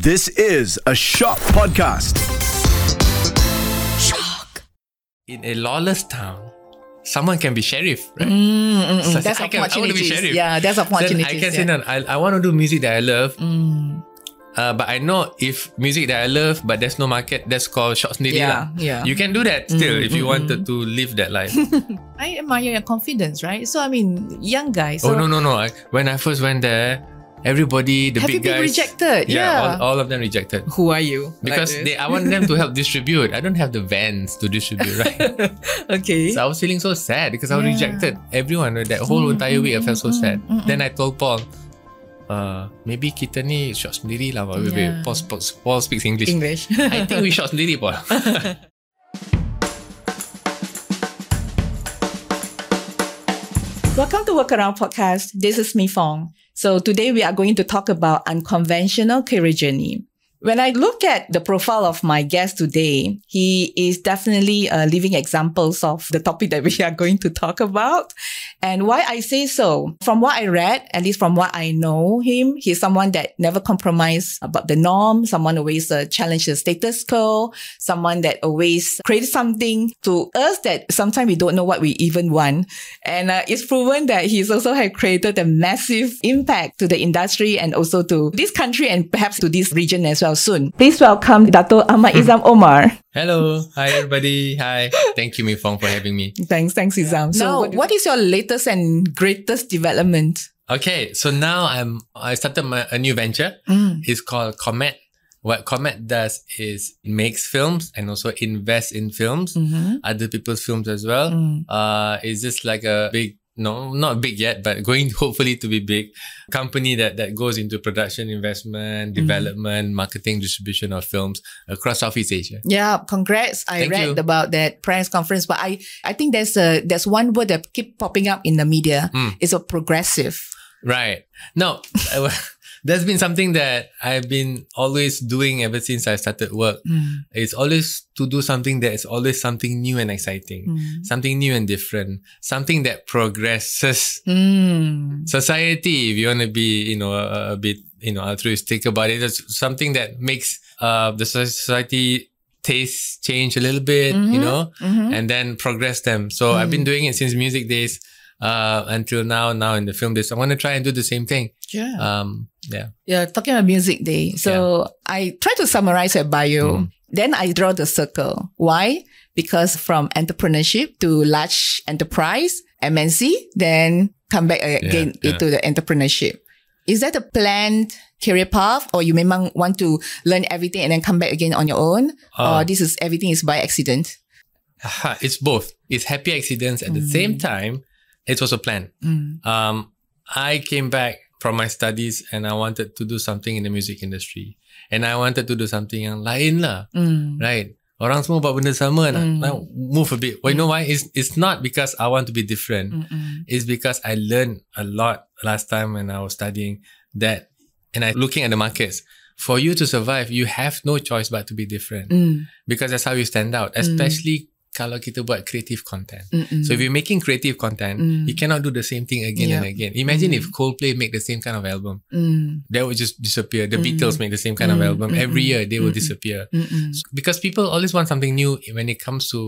This is a Shock Podcast. Shock. in a lawless town, someone can be sheriff, right? Mm, So That's said, I, can, I want to be opportunities. sheriff. Yeah, that's Then opportunities. I can say, yeah. no, I, I want to do music that I love. Mm. Uh, but I know if music that I love, but there's no market, that's called short sendiri Yeah, lah. yeah. You can do that still Mm, if you mm, wanted to live that life. I admire your confidence, right? So I mean, young guys. So oh no no no! I, when I first went there, everybody, the have big you been guys, rejected? yeah, All, all of them rejected. Who are you? Because Like they, I want them to help distribute. I don't have the vans to distribute, right? okay. So I was feeling so sad because I was Yeah. rejected. Everyone that whole Mm, entire week I felt so mm, sad. mm, mm. Then I told Paul, uh, maybe kita ni shot sendiri lah. Wait, wait, Yeah. Paul, Paul, Paul speaks English. English. I think we shot sendiri, Paul. Welcome to Work Around Podcast. This is Mi Fong. So today we are going to talk about unconventional career journey. When I look at the profile of my guest today, he is definitely uh, living examples of the topic that we are going to talk about. And why I say so, from what I read, at least from what I know him, he's someone that never compromise about the norm, someone always uh, challenge the status quo, someone that always creates something to us that sometimes we don't know what we even want. And uh, it's proven that he's also had created a massive impact to the industry and also to this country and perhaps to this region as well soon. Please welcome Dato Ahmad Izham Omar. Hello. Hi, everybody. Hi. Thank you, Mi Fong, for having me. Thanks, thanks Izham. So now, what is your latest and greatest development? Okay, so now I'm I started my, a new venture. Mm. It's called Comet. What Comet does is makes films and also invest in films, Mm-hmm. other people's films as well. Mm. Uh, it's just like a big, no, not big yet, but going hopefully to be big company that that goes into production, investment, Mm-hmm. development, marketing, distribution of films across Southeast Asia. Yeah, congrats. I Thank read you. about that press conference, but I, I think there's a there's one word that keep popping up in the media. Mm. It's a progressive. Right. No, there's been something that I've been always doing ever since I started work. Mm. It's always to do something that is always something new and exciting, Mm. something new and different, something that progresses Mm. society. If you want to be, you know, a, a bit, you know, altruistic about it, it's something that makes uh, the society taste change a little bit, you Mhm. know, Mhm. and then progress them. So I've been doing it since music days uh, until now. Now in the film days, I want to try and do the same thing. Yeah. Um, yeah. Yeah, talking about music day. So I try to summarize your bio. Mm. Then I draw the circle. Why? Because from entrepreneurship to large enterprise, MNC, then come back again yeah. into the entrepreneurship. Is that a planned career path or you memang want to learn everything and then come back again on your own? Uh, or this is everything is by accident? It's both. It's happy accidents at the same time. It's also planned. Mm. Um, I came back from my studies and I wanted to do something in the music industry. And I wanted to do something yang lain lah. Mm. Right? Orang semua buat benda sama nak, Mm. nak move a bit. Well, you know why? It's, it's not because I want to be different. Mm-mm. It's because I learned a lot last time when I was studying that, and I looking at the markets. For you to survive, you have no choice but to be different Mm. because that's how you stand out. Especially kalau kita buat creative content. Mm-mm. So if you're making creative content, Mm. you cannot do the same thing again and Yep. again. Imagine Mm. if Coldplay make the same kind of album. Mm. That would just disappear. The Mm. Beatles make the same kind of Mm, album. mm, Every year they will mm, mm. disappear. Mm-mm. Because people always want something new when it comes to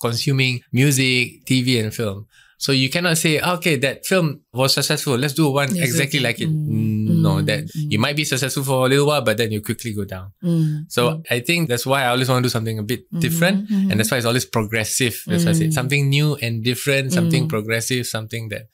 consuming music, TV and film. So you cannot say, okay, that film was successful. Let's do one Yes, exactly like it. Mm, Mm, No, mm, that mm. you might be successful for a little while, but then you quickly go down. Mm. So I think that's why I always want to do something a bit different. mhm. And that's why it's always progressive. That's why I say Mm. something new and different, something Mm. progressive, something that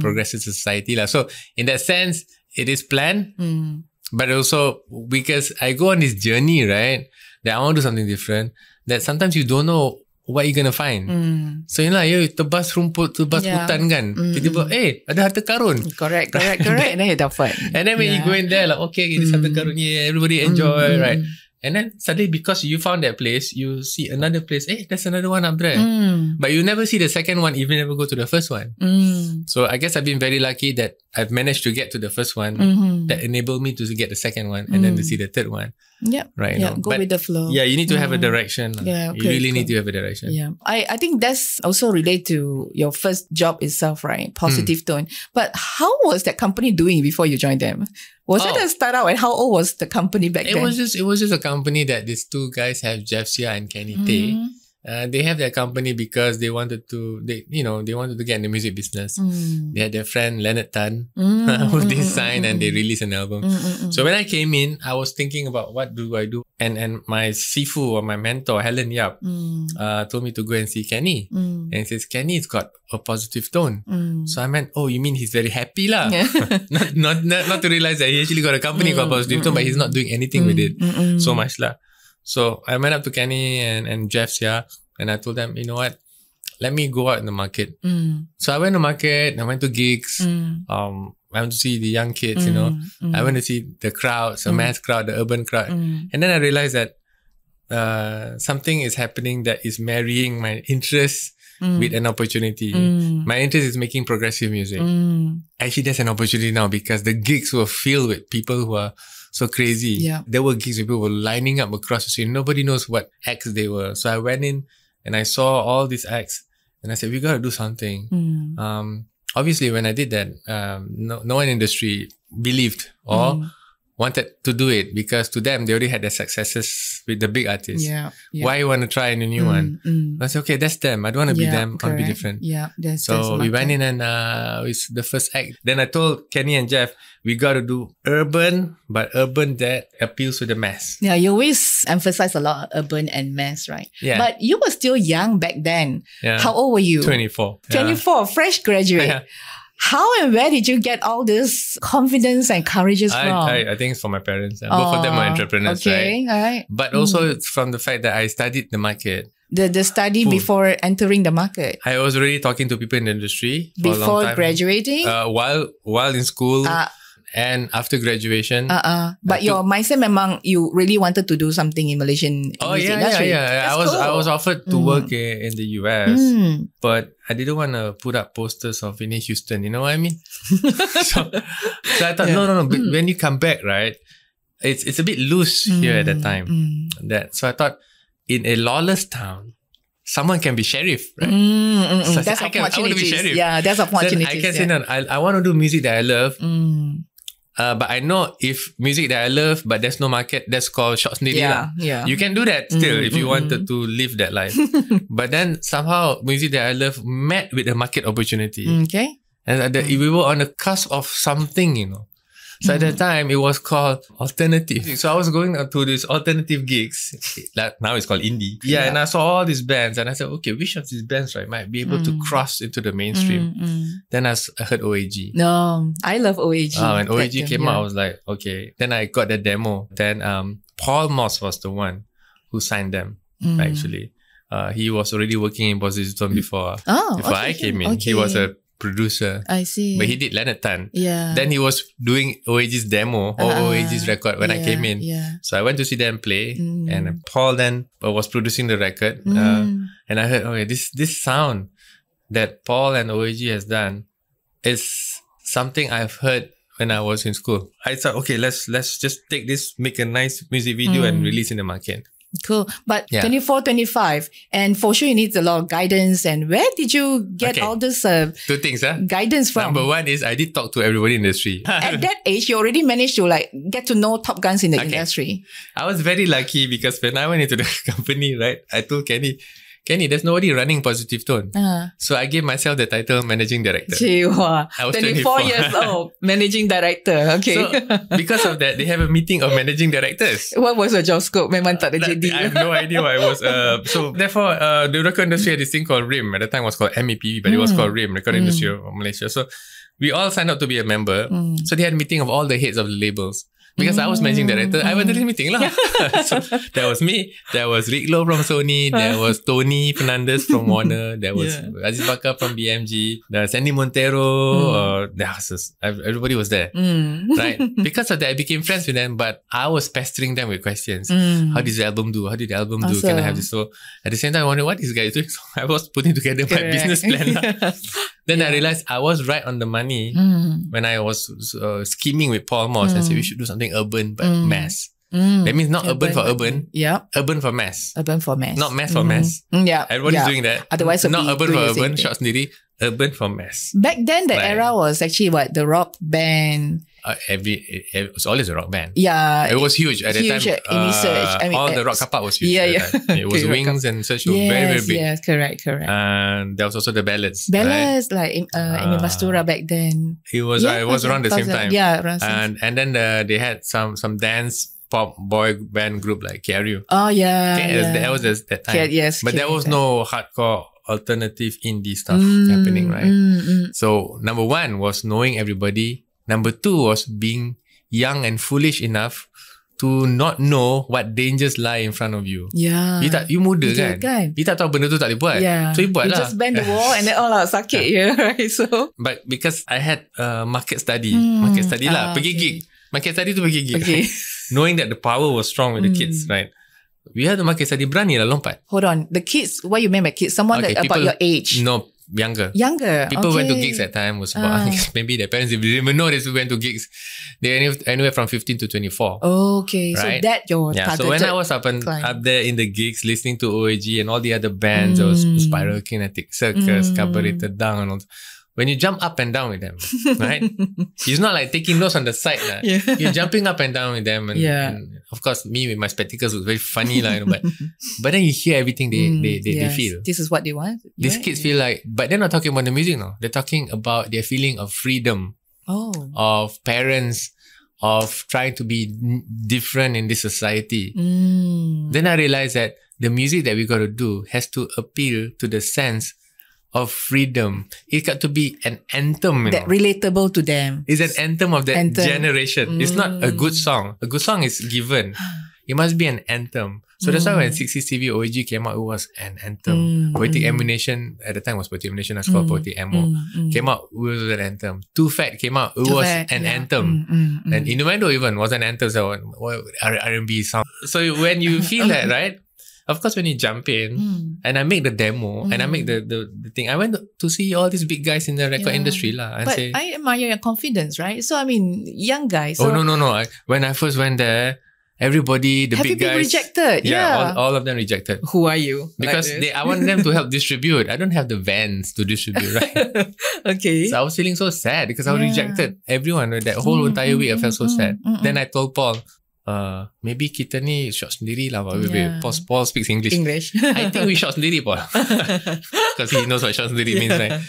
progresses society. So in that sense, it is planned, Mm. but also because I go on this journey, right? That I want to do something different. That sometimes you don't know what you're gonna find. Mm. So you know, you tebas rumput, tebas Yeah. hutan kan. Mm, Tiba-tiba, eh, ada harta karun. Correct, correct, correct. and then you dapat. And then when you Yeah. go in there, like, okay, this harta Mm. karun, yeah, everybody enjoy, Mm, right? And then suddenly because you found that place, you see another place, eh, there's another one up there. Mm. But you never see the second one, even never go to the first one. Mm. So I guess I've been very lucky that I've managed to get to the first one Mhm. that enabled me to get the second one and then to Mm. see the third one. Yep. Right. Yeah. no? Go But with the flow. Yeah, you need to have a Mm. direction. Yeah, you really need to have a direction. Yeah. I, I think that's also related to your first job itself, right? Hmm. Positive tone. But how was that company doing before you joined them? Was it Oh. a startup and how old was the company back It then? It was just it was just a company that these two guys have Jeff Sia and Kenny Tay. Mm, Uh, they have their company because they wanted to they you know they wanted to get in the music business. mm, They had their friend Leonard Tan mm, who mm, they mm, signed mm, and they mm, released an album. mm, mm, mm. So when I came in, I was thinking about what do I do, and and my sifu or my mentor Helen Yap Mm, uh, told me to go and see Kenny, mm, and he says Kenny's got a positive tone. mm. So I meant, oh, you mean he's very happy lah? Yeah. not, not not not to realize that he actually got a company called Mm, Positive Tone, but he's not doing anything with it Mm, mm, mm. so much lah. So I went up to Kenny and and Jeff's yeah, and I told them, you know what, let me go out in the market. Mm, So I went to market. I went to gigs. mm, Um, I went to see the young kids. You know, mm, I went to see the crowds, the Mm. mass crowd, the urban crowd, mm, and then I realized that uh, something is happening that is marrying my interest mm, with an opportunity. mm, My interest is making progressive music. mm. Actually, there's an opportunity now because the gigs were filled with people who are so crazy. Yeah. There were gigs where people were lining up across the street. Nobody knows what acts they were. So I went in and I saw all these acts and I said, we got to do something. Mm, Um, obviously, when I did that, um, no, no one in the industry believed or mm. Wanted to do it because to them, they already had their successes with the big artists. Yeah. yeah. Why you want to try a new one? Mm, mm. I said, okay, that's them. I don't want to be Yeah, them. I want to be different. Yeah, that's, that's So we went in and uh, it's the first act. Then I told Kenny and Jeff, we got to do urban, but urban that appeals to the mass. Yeah, you always emphasize a lot urban and mass, right? Yeah. But you were still young back then. yeah. How old were you? 24. Yeah. 24, fresh graduate. How and where did you get all this confidence and courage I, from? I, I think it's from my parents. Uh, Both of them are Oh, entrepreneurs, okay, right? all right. But also it's from the fact that I studied the market. The the study before entering the market. I was already talking to people in the industry for a long Before graduating? Uh, while while in school uh, and after graduation. uh, uh. But I your mindset memang you really wanted to do something in Malaysian oh yeah, yeah, industry. yeah. I That's was I was offered to Mm. work in, in the US. Mm. but I didn't want to put up posters of Whitney Houston. You know what I mean? so, so I thought, Yeah. no, no, no. But Mm. when you come back, right, it's it's a bit loose here at that Mm, time. Mm. That so I thought, in a lawless town, someone can be sheriff, right? Mm, mm, mm. So That's I can- I wanna be opportunities. sheriff. Yeah, that's Then opportunities. I can yeah. say, no, I, I want to do music that I love, Mm. Uh, but I know if music that I love, but there's no market, that's called short sneaky Yeah, lah. yeah. You can do that still Mm, if you mm, wanted to live that life. but then somehow music that I love met with a market opportunity. okay. And the, we were on the cusp of something, you know. So at that time, it was called alternative. So I was going to these alternative gigs. Like now it's called indie. Yeah, Yeah. and I saw all these bands, and I said, okay, which of these bands right might be able to Mm. cross into the mainstream? Mm, mm. Then I heard OAG. No, I love OAG. Ah, when OAG came yeah. out, I was like, okay. Then I got the demo. Then um, Paul Moss was the one who signed them. Mm. Actually, uh, he was already working in Positive Tone before Oh, before okay, I came in. He was a producer, I see. but he did Leonard Tan. yeah. Then he was doing OAG's demo or Uh, OAG's record when I came in. Yeah. So I went to see them play, Mm. and Paul then uh, was producing the record. Uh, Mm. and I heard, okay, this this sound that Paul and OAG has done is something I've heard when I was in school. I thought, okay, let's let's just take this, make a nice music video, and Mm. release in the market. Cool. But Yeah. 24, 25, and for sure you need a lot of guidance. And where did you get Okay. all this uh, Two things, huh? guidance from? Number one is I did talk to everybody in the industry. At that age, you already managed to like get to know top guns in the Okay. industry. I was very lucky because when I went into the company, right, I told Kenny, Kenny, there's nobody running positive tone. Uh, So I gave myself the title managing director. wow. I was 24 24. years old, managing director. Okay. So because of that, they have a meeting of managing directors. what was your job scope? Memang tak ada jadi. I have no idea what it was. Uh, so therefore, uh, the record industry had this thing called RIM. At the time, it was called MEP, but it was Mm. called RIM, Record Mm. Industry of Malaysia. So we all signed up to be a member. Mm. So they had a meeting of all the heads of the labels. Because I was managing director, I went to this meeting lah. so there was me, there was Rick Lowe from Sony, there was Tony Fernandes from Warner, there was Yeah. Aziz Bakar from BMG, there was Sandy Monteiro, Mm. uh, was everybody was there. Mm. Right? because of that, I became friends with them, but I was pestering them with questions. Mm. How did the album do? How did the album do? Can I have this? So at the same time, I wondered what this guy is doing. So I was putting together my business plan. lah. Then I realized I was right on the money Mm. when I was uh, scheming with Paul Moss. I said Mm. we should do something urban but Mm. mass. Mm. That means not urban, for urban, Yeah. urban for mass. Urban for mass. Not mass for Mhm. mass. Mm, yeah. Everybody's yeah. doing that. Otherwise, not urban for urban, short sendiri, urban for mass. Back then, the Right. era was actually what the rock band uh, every it, it was always a rock band. Yeah. It was huge at the time. Amy Search. I mean, all uh, the rock car was huge. yeah, yeah. It was Wings and Search were yes, very, very big. yes, correct, correct. And there was also the ballads. right? Like uh, Amy Ah. Mastura back then. It was uh, it was around the same time. Yeah, around same And and then uh, they had some some dance pop boy band group like Carrier. Oh yeah, yeah. That was that time. Yeah, yes, but there was no hardcore alternative indie stuff Mm, happening, right? mm, mm. So number one was knowing everybody. Number two was being young and foolish enough to not know what dangers lie in front of you. Yeah. You tak, you muda Betul kan? kan? You tak tahu benda tu tak boleh buat. Yeah. So you buat you lah. just bend the wall and then all out sakit yeah, right? So But because I had uh, market study, Hmm, market study ah, lah, pergi okay. gig. Market study tu pergi gig. okay. Knowing that the power was strong with the Hmm. kids, right? We had the market study, berani lah lompat. Hold on. The kids, what you mean by kids? Someone Okay, that about people- your age. No, younger. Younger. People went to gigs at time was about Ah. maybe their parents didn't even know they went to gigs. They anywhere from 15 to 24. Okay. So Right? that your yeah, so when I was up and client. up there in the gigs listening to OAG and all the other bands, Mm. Spiral Kinetic Circus, Mm. Carburetor Dung and all. When you jump up and down with them, right? it's not like taking notes on the side. Yeah. You're jumping up and down with them. And, Yeah. and of course, me with my spectacles was very funny. lah, you know, but, but then you hear everything they, Mm, they, they, they feel. This is what they want. These Yeah, kids yeah. feel like, but they're not talking about the music now. They're talking about their feeling of freedom, Oh. of parents, of trying to be different in this society. Mm. Then I realized that the music that we got to do has to appeal to the sense of freedom. It got to be an anthem. You That know? relatable to them. It's an anthem of that Anthem. generation. It's not a good Mm. song. A good song is given. It must be an anthem. So that's why when 60s TV OAG came out, it was an anthem. Mm, Poetic mm. Ammunition, at the time was Poetic Ammunition, that's called Mm, Poetic Ammo. Mm, mm. Came out, it was an anthem. Too Fat came out, it Too was bad, an yeah. anthem. Mm, mm, mm. And Innuendo even was an anthem. So R&B song. So when you feel that, right? Of course, when you jump in Mm. and I make the demo and I make the, the, the thing, I went to see all these big guys in the record Yeah. industry lah, and But say, I admire your confidence, right? So I mean, young guys. So oh no no no! I, when I first went there, everybody the have you big guys, rejected? yeah, Yeah. All, all of them rejected Who are you? because Like they I want them to help distribute. I don't have the vans to distribute, right? okay. So I was feeling so sad because I was Yeah. rejected. Everyone that whole Mm, entire mm, week I felt so mm, sad. mm, mm, Then mm. I told Paul, uh, maybe kita ni shot sendiri lah. Yeah. Paul, Paul speaks English. English. I think we shot sendiri, Paul. Because he knows what shot sendiri means, right?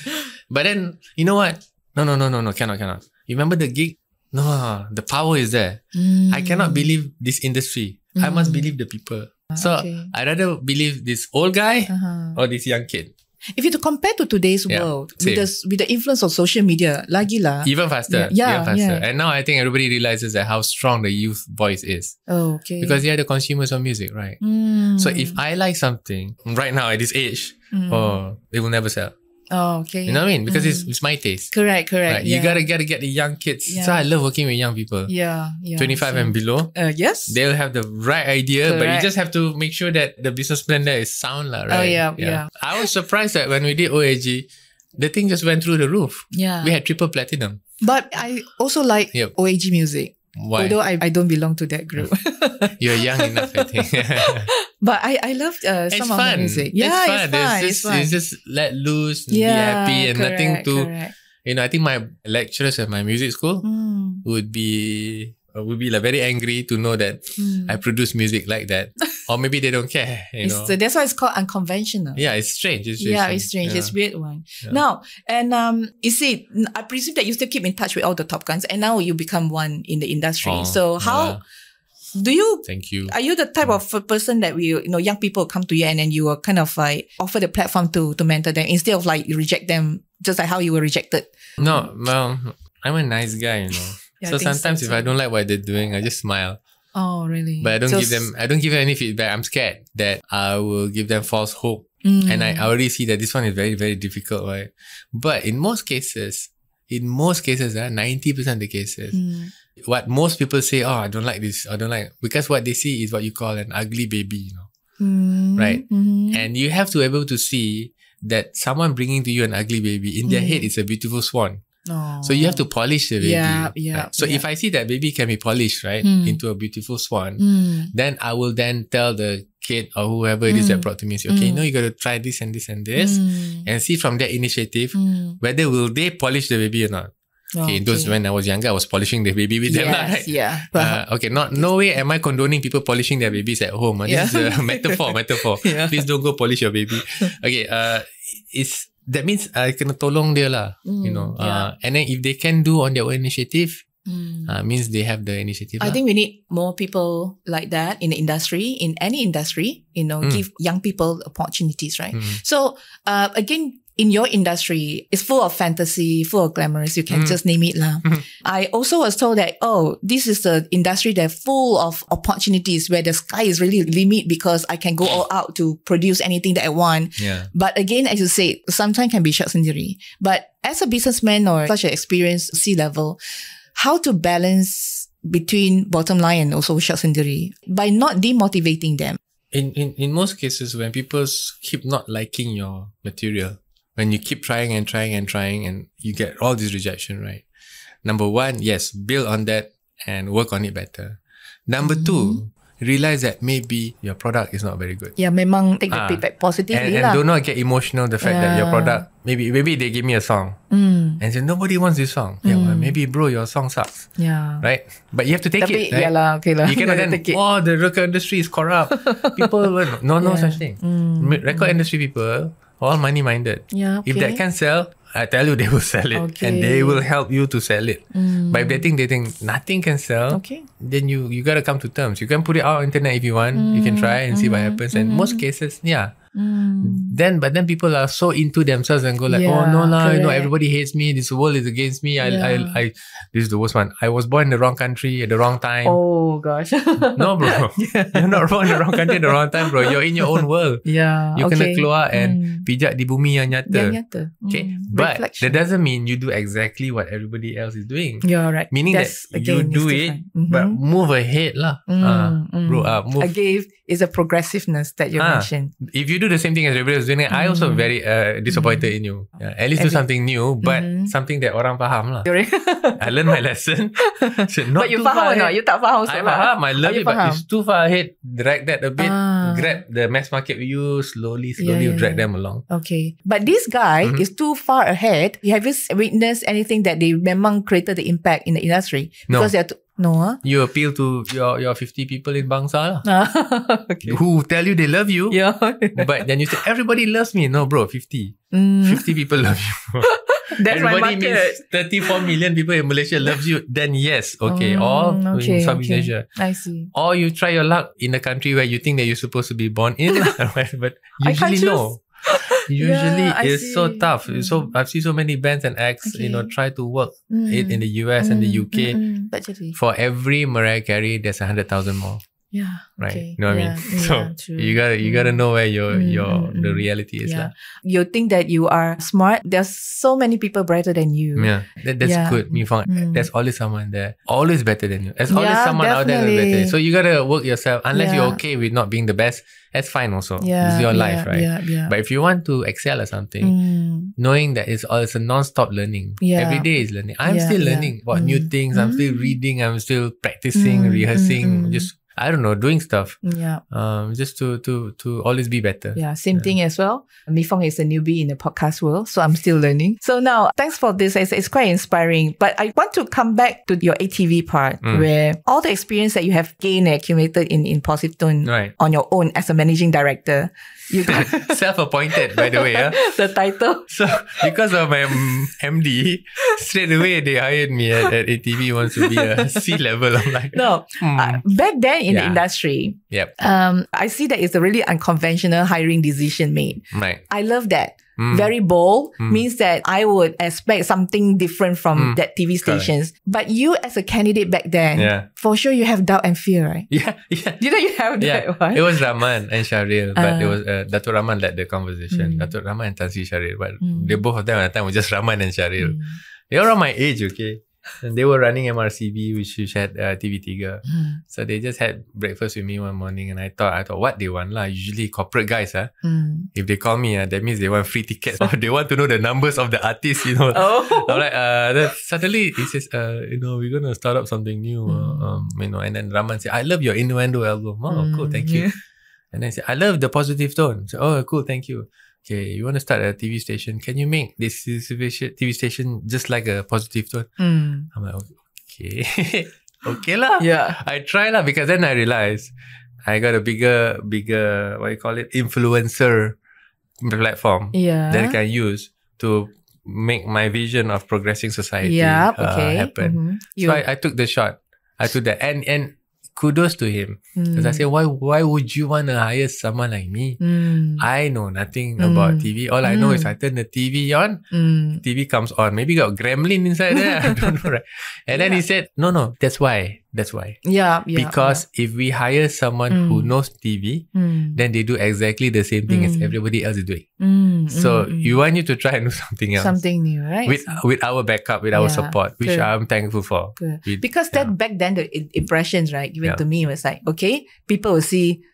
But then, you know what? No, no, no, no, no, cannot, cannot. You remember the gig? No, the power is there. I cannot believe this industry. I must Mm. believe the people. So okay. I rather believe this old guy Uh-huh. or this young kid. If you to compare to today's Yeah, world same. with the with the influence of social media, lagi lah. Even faster. Yeah, even faster. yeah. And now I think everybody realizes that how strong the youth voice is. Oh, okay. Because they are the consumers of music, right? Mm. So if I like something right now at this age, Mm. oh, it will never sell. Oh, okay. You know what I mean? Because Mm. it's, it's my taste. correct, correct. Right? You gotta gotta get the young kids. So I love working with young people. yeah, yeah. 25 and below. Uh, yes. They'll have the right idea, but you just have to make sure that the business plan there is sound, lah, right? Oh, yeah, yeah. I was surprised that when we did OAG, the thing just went through the roof. yeah. We had triple platinum. But I also like Yep. OAG music. Why? Although I, I don't belong to that group. You're young enough, I think. but I, I love uh, it's some of fun. the music. Yeah, it's fun. it's fun. It's, It's, just, fun. it's just let loose, and yeah, be happy, and nothing correct, to. correct. You know, I think my lecturers at my music school Mm, would be uh, would be like very angry to know that mm. I produce music like that, or maybe they don't care. You know. that's why it's called unconventional. yeah, it's strange. It's yeah, strange. it's strange. Yeah. It's weird one. Yeah. Now, and um, you see, I presume that you still keep in touch with all the top guns, and now you become one in the industry. Oh, so how yeah. Do you? Thank you. Are you the type of person that we, you know, young people come to you and then you will kind of like offer the platform to to mentor them instead of like you reject them, just like how you were rejected? No, well, I'm a nice guy, you know. Yeah, I so think so sometimes if. I don't like what they're doing, I just smile. Oh, really? But I don't So give them I don't give them any feedback. I'm scared that I will give them false hope. Mm. And I already see that this one is very, very difficult, right? But in most cases, in most cases, uh, 90% of the cases, Mm. What most people say, oh, I don't like this, I don't like because what they see is what you call an ugly baby, you know. Mm. Right. Mhm. And you have to be able to see that someone bringing to you an ugly baby, in their Mm. head, it's a beautiful swan. Oh. So you have to polish the baby. Yeah, yeah, right? So yeah. if I see that baby can be polished, right, Mm. into a beautiful swan, Mm. then I will then tell the kid or whoever it is that Mm. brought to me, say, okay, you Mm. know, you got to try this and this and this, Mm. and see from that initiative whether will they polish the baby or not. Okay, those when I was younger, I was polishing the baby with them. lah, right? Yes, yeah. Uh, okay, not no way am I condoning people polishing their babies at home. ah. This is a metaphor, metaphor. Yeah. Please don't go polish your baby. Okay, uh, it's that means I kena tolong dia lah. you Mm, know, yeah. uh, and then if they can do on their own initiative, mm. uh, means they have the initiative. I lah. think we need more people like that in the industry, in any industry, you know, Mm. give young people opportunities, right? Mm. So, uh, again, in your industry, it's full of fantasy, full of glamorous. You can Mm. just name it lah. Mhm. I also was told that, oh, this is the industry that's full of opportunities where the sky is really limit because I can go all out to produce anything that I want. Yeah. But again, as you say, sometimes can be short sendiri. But as a businessman or such an experienced C level, how to balance between bottom line and also short sendiri by not demotivating them. In, in in most cases, when people keep not liking your material, when you keep trying and trying and trying, and you get all this rejection, right? Number one, yes, build on that and work on it better. Number two, realize that maybe your product is not very good. Yeah, memang take the Ah. feedback And, positively and lah. do not get emotional the fact that your product maybe maybe they give me a song Mm, and say nobody wants this song. Yeah, well, Mm. maybe bro your song sucks, yeah. right? But you have to take Tapi it. Right? yeah lah, okay lah. You cannot then take it. oh the record industry is corrupt. people no no Yeah. such thing. Mm, Record industry people all money minded. Yeah, If that okay. can sell, I tell you they will sell it and they will help you to sell it. Mm, But if they think they think nothing can sell, okay. then you you gotta come to terms. You can put it out on internet if you want. You can mm. try and see what mm-hmm. happens. And mm-hmm. most cases, yeah. Mm, Then but then people are so into themselves and go like, oh Yeah, no lah, you know everybody hates me. This world is against me. I, I Yeah. I this is the worst one. I was born in the wrong country at the wrong time. oh gosh. No, bro. You're not born in the wrong country at the wrong time, bro. You're in your own world. yeah. You okay. kena keluar and Mm. pijak di bumi yang nyata. Yang nyata. Okay. Mm, But reflection. that doesn't mean you do exactly what everybody else is doing. You're right. Meaning That's, that again, you do it, different. but move ahead lah. Ah, Mm, bro, mm. uh, move. Again, is a progressiveness that you Ah. mentioned. If you do the same thing as everybody is doing, I also Mm. very uh, disappointed in you. Yeah, at least do something new, but Mhm. something that orang faham lah. I learned my lesson. So not but you faham or not? You tak faham I also lah. faham, I love Oh, it, but it's too far ahead. Drag that a bit. Ah. Grab the mass market view slowly, slowly yeah, drag yeah. them along. Okay. But this guy Mhm. is too far ahead. Have you witnessed anything that they memang created the impact in the industry? No. Because they're too, no, huh? You appeal to your your 50 people in Bangsar lah. okay. Who tell you they love you. Yeah. But then you say everybody loves me. No, bro, 50. Mm, 50 people love you. that's my everybody means 34 million people in Malaysia loves you. Then yes, okay. Mm, or okay, in Southeast okay. Asia. I see. Or you try your luck in a country where you think that you're supposed to be born in. but usually no. Usually Yeah, it's so tough. Mm. So I've seen so many bands and acts, you know, try to work Mm, it in the US and the mm, UK. mm, mm. Tak. For every Mariah Carey, there's a hundred thousand more. Yeah. Right. Okay. You know what Yeah, I mean? yeah, so true. you gotta you gotta Mm. know where your Mm, your mm, the mm. reality is. Yeah. You think that you are smart. There's so many people brighter than you. Yeah, that, that's Yeah. good. Me found Mm. there's always someone there, always better than you. There's always Yeah, someone out there that's better. So you gotta work yourself. Unless you're okay with not being the best, that's fine also. Yeah. it's your yeah, life, right? Yeah. Yeah. But if you want to excel at something, knowing that it's all it's a non-stop learning. Yeah. Every day is learning. I'm Yeah, still yeah. learning about new things. I'm still reading. I'm still practicing, rehearsing. Just I don't know, doing stuff. Yeah. Um, just to to to always be better. Yeah, same thing as well. Mi Fong is a newbie in the podcast world, so I'm still learning. So now, thanks for this. It's, it's quite inspiring. But I want to come back to your 8TV part, Mm. where all the experience that you have gained and accumulated in in Positive Tone Right. on your own as a managing director, you got Self-appointed, by the way. Yeah. the title. So because of my MD, straight away they hired me at, at 8TV wants to be a C level. I'm like, No, hmm. uh, back then in the industry, yep, um, I see that it's a really unconventional hiring decision made. right. I love that. Mm. Very bold Mm. means that I would expect something different from Mm. that TV Correct. stations. But you as a candidate back then, Yeah. for sure you have doubt and fear, right? Yeah, yeah. You know you have Yeah, that one. it was Rahman and Sharil, but Ah. it was uh, Dato Rahman led the conversation. Mm. Dato Rahman and Tansi Sharil, but Mm. they both of them at the time were just Rahman and Sharil. Mm. They were around my age, okay. And they were running MRCB, which which had uh, TV3. Mm. So they just had breakfast with me one morning, and I thought, I thought, what they want lah. Usually corporate guys, ah. Mm. If they call me, ah, that means they want free tickets. or they want to know the numbers of the artists, you know. Oh. I'm like, uh, then suddenly he says, uh, you know, we're gonna start up something new, uh, Mm. um, you know. And then Rahman said, I love your innuendo album. Oh, cool, thank you. yeah. And then he said, I love the positive tone. So, oh, cool, thank you. Okay, you want to start a TV station? Can you make this TV station just like a positive tone? Mm. I'm like, okay, okay lah. Yeah. I try lah because then I realized I got a bigger, bigger, what you call it, influencer platform Yeah. that I can use to make my vision of progressing society yeah. uh, Okay. happen. Mhm. You, So I, I took the shot. I took that, and and kudos to him because I Mm. said, why why would you want to hire someone like me? Mm. I know nothing about Mm. TV. All I know is Mm. I turn the TV on, Mm. TV comes on. Maybe got gremlin inside there. I don't know, right? And then he said, no, no, that's why. That's why. Yeah. Yeah. because if we hire someone who Mm. knows TV. Mm. then they do exactly the same thing as Mm. everybody else is doing. Mm, So mm, mm. you want you to try and do something else something new, right? with with our backup, with our support, which good. I'm thankful for. With- because that back then the impressions right given Yeah. to me was like okay people will see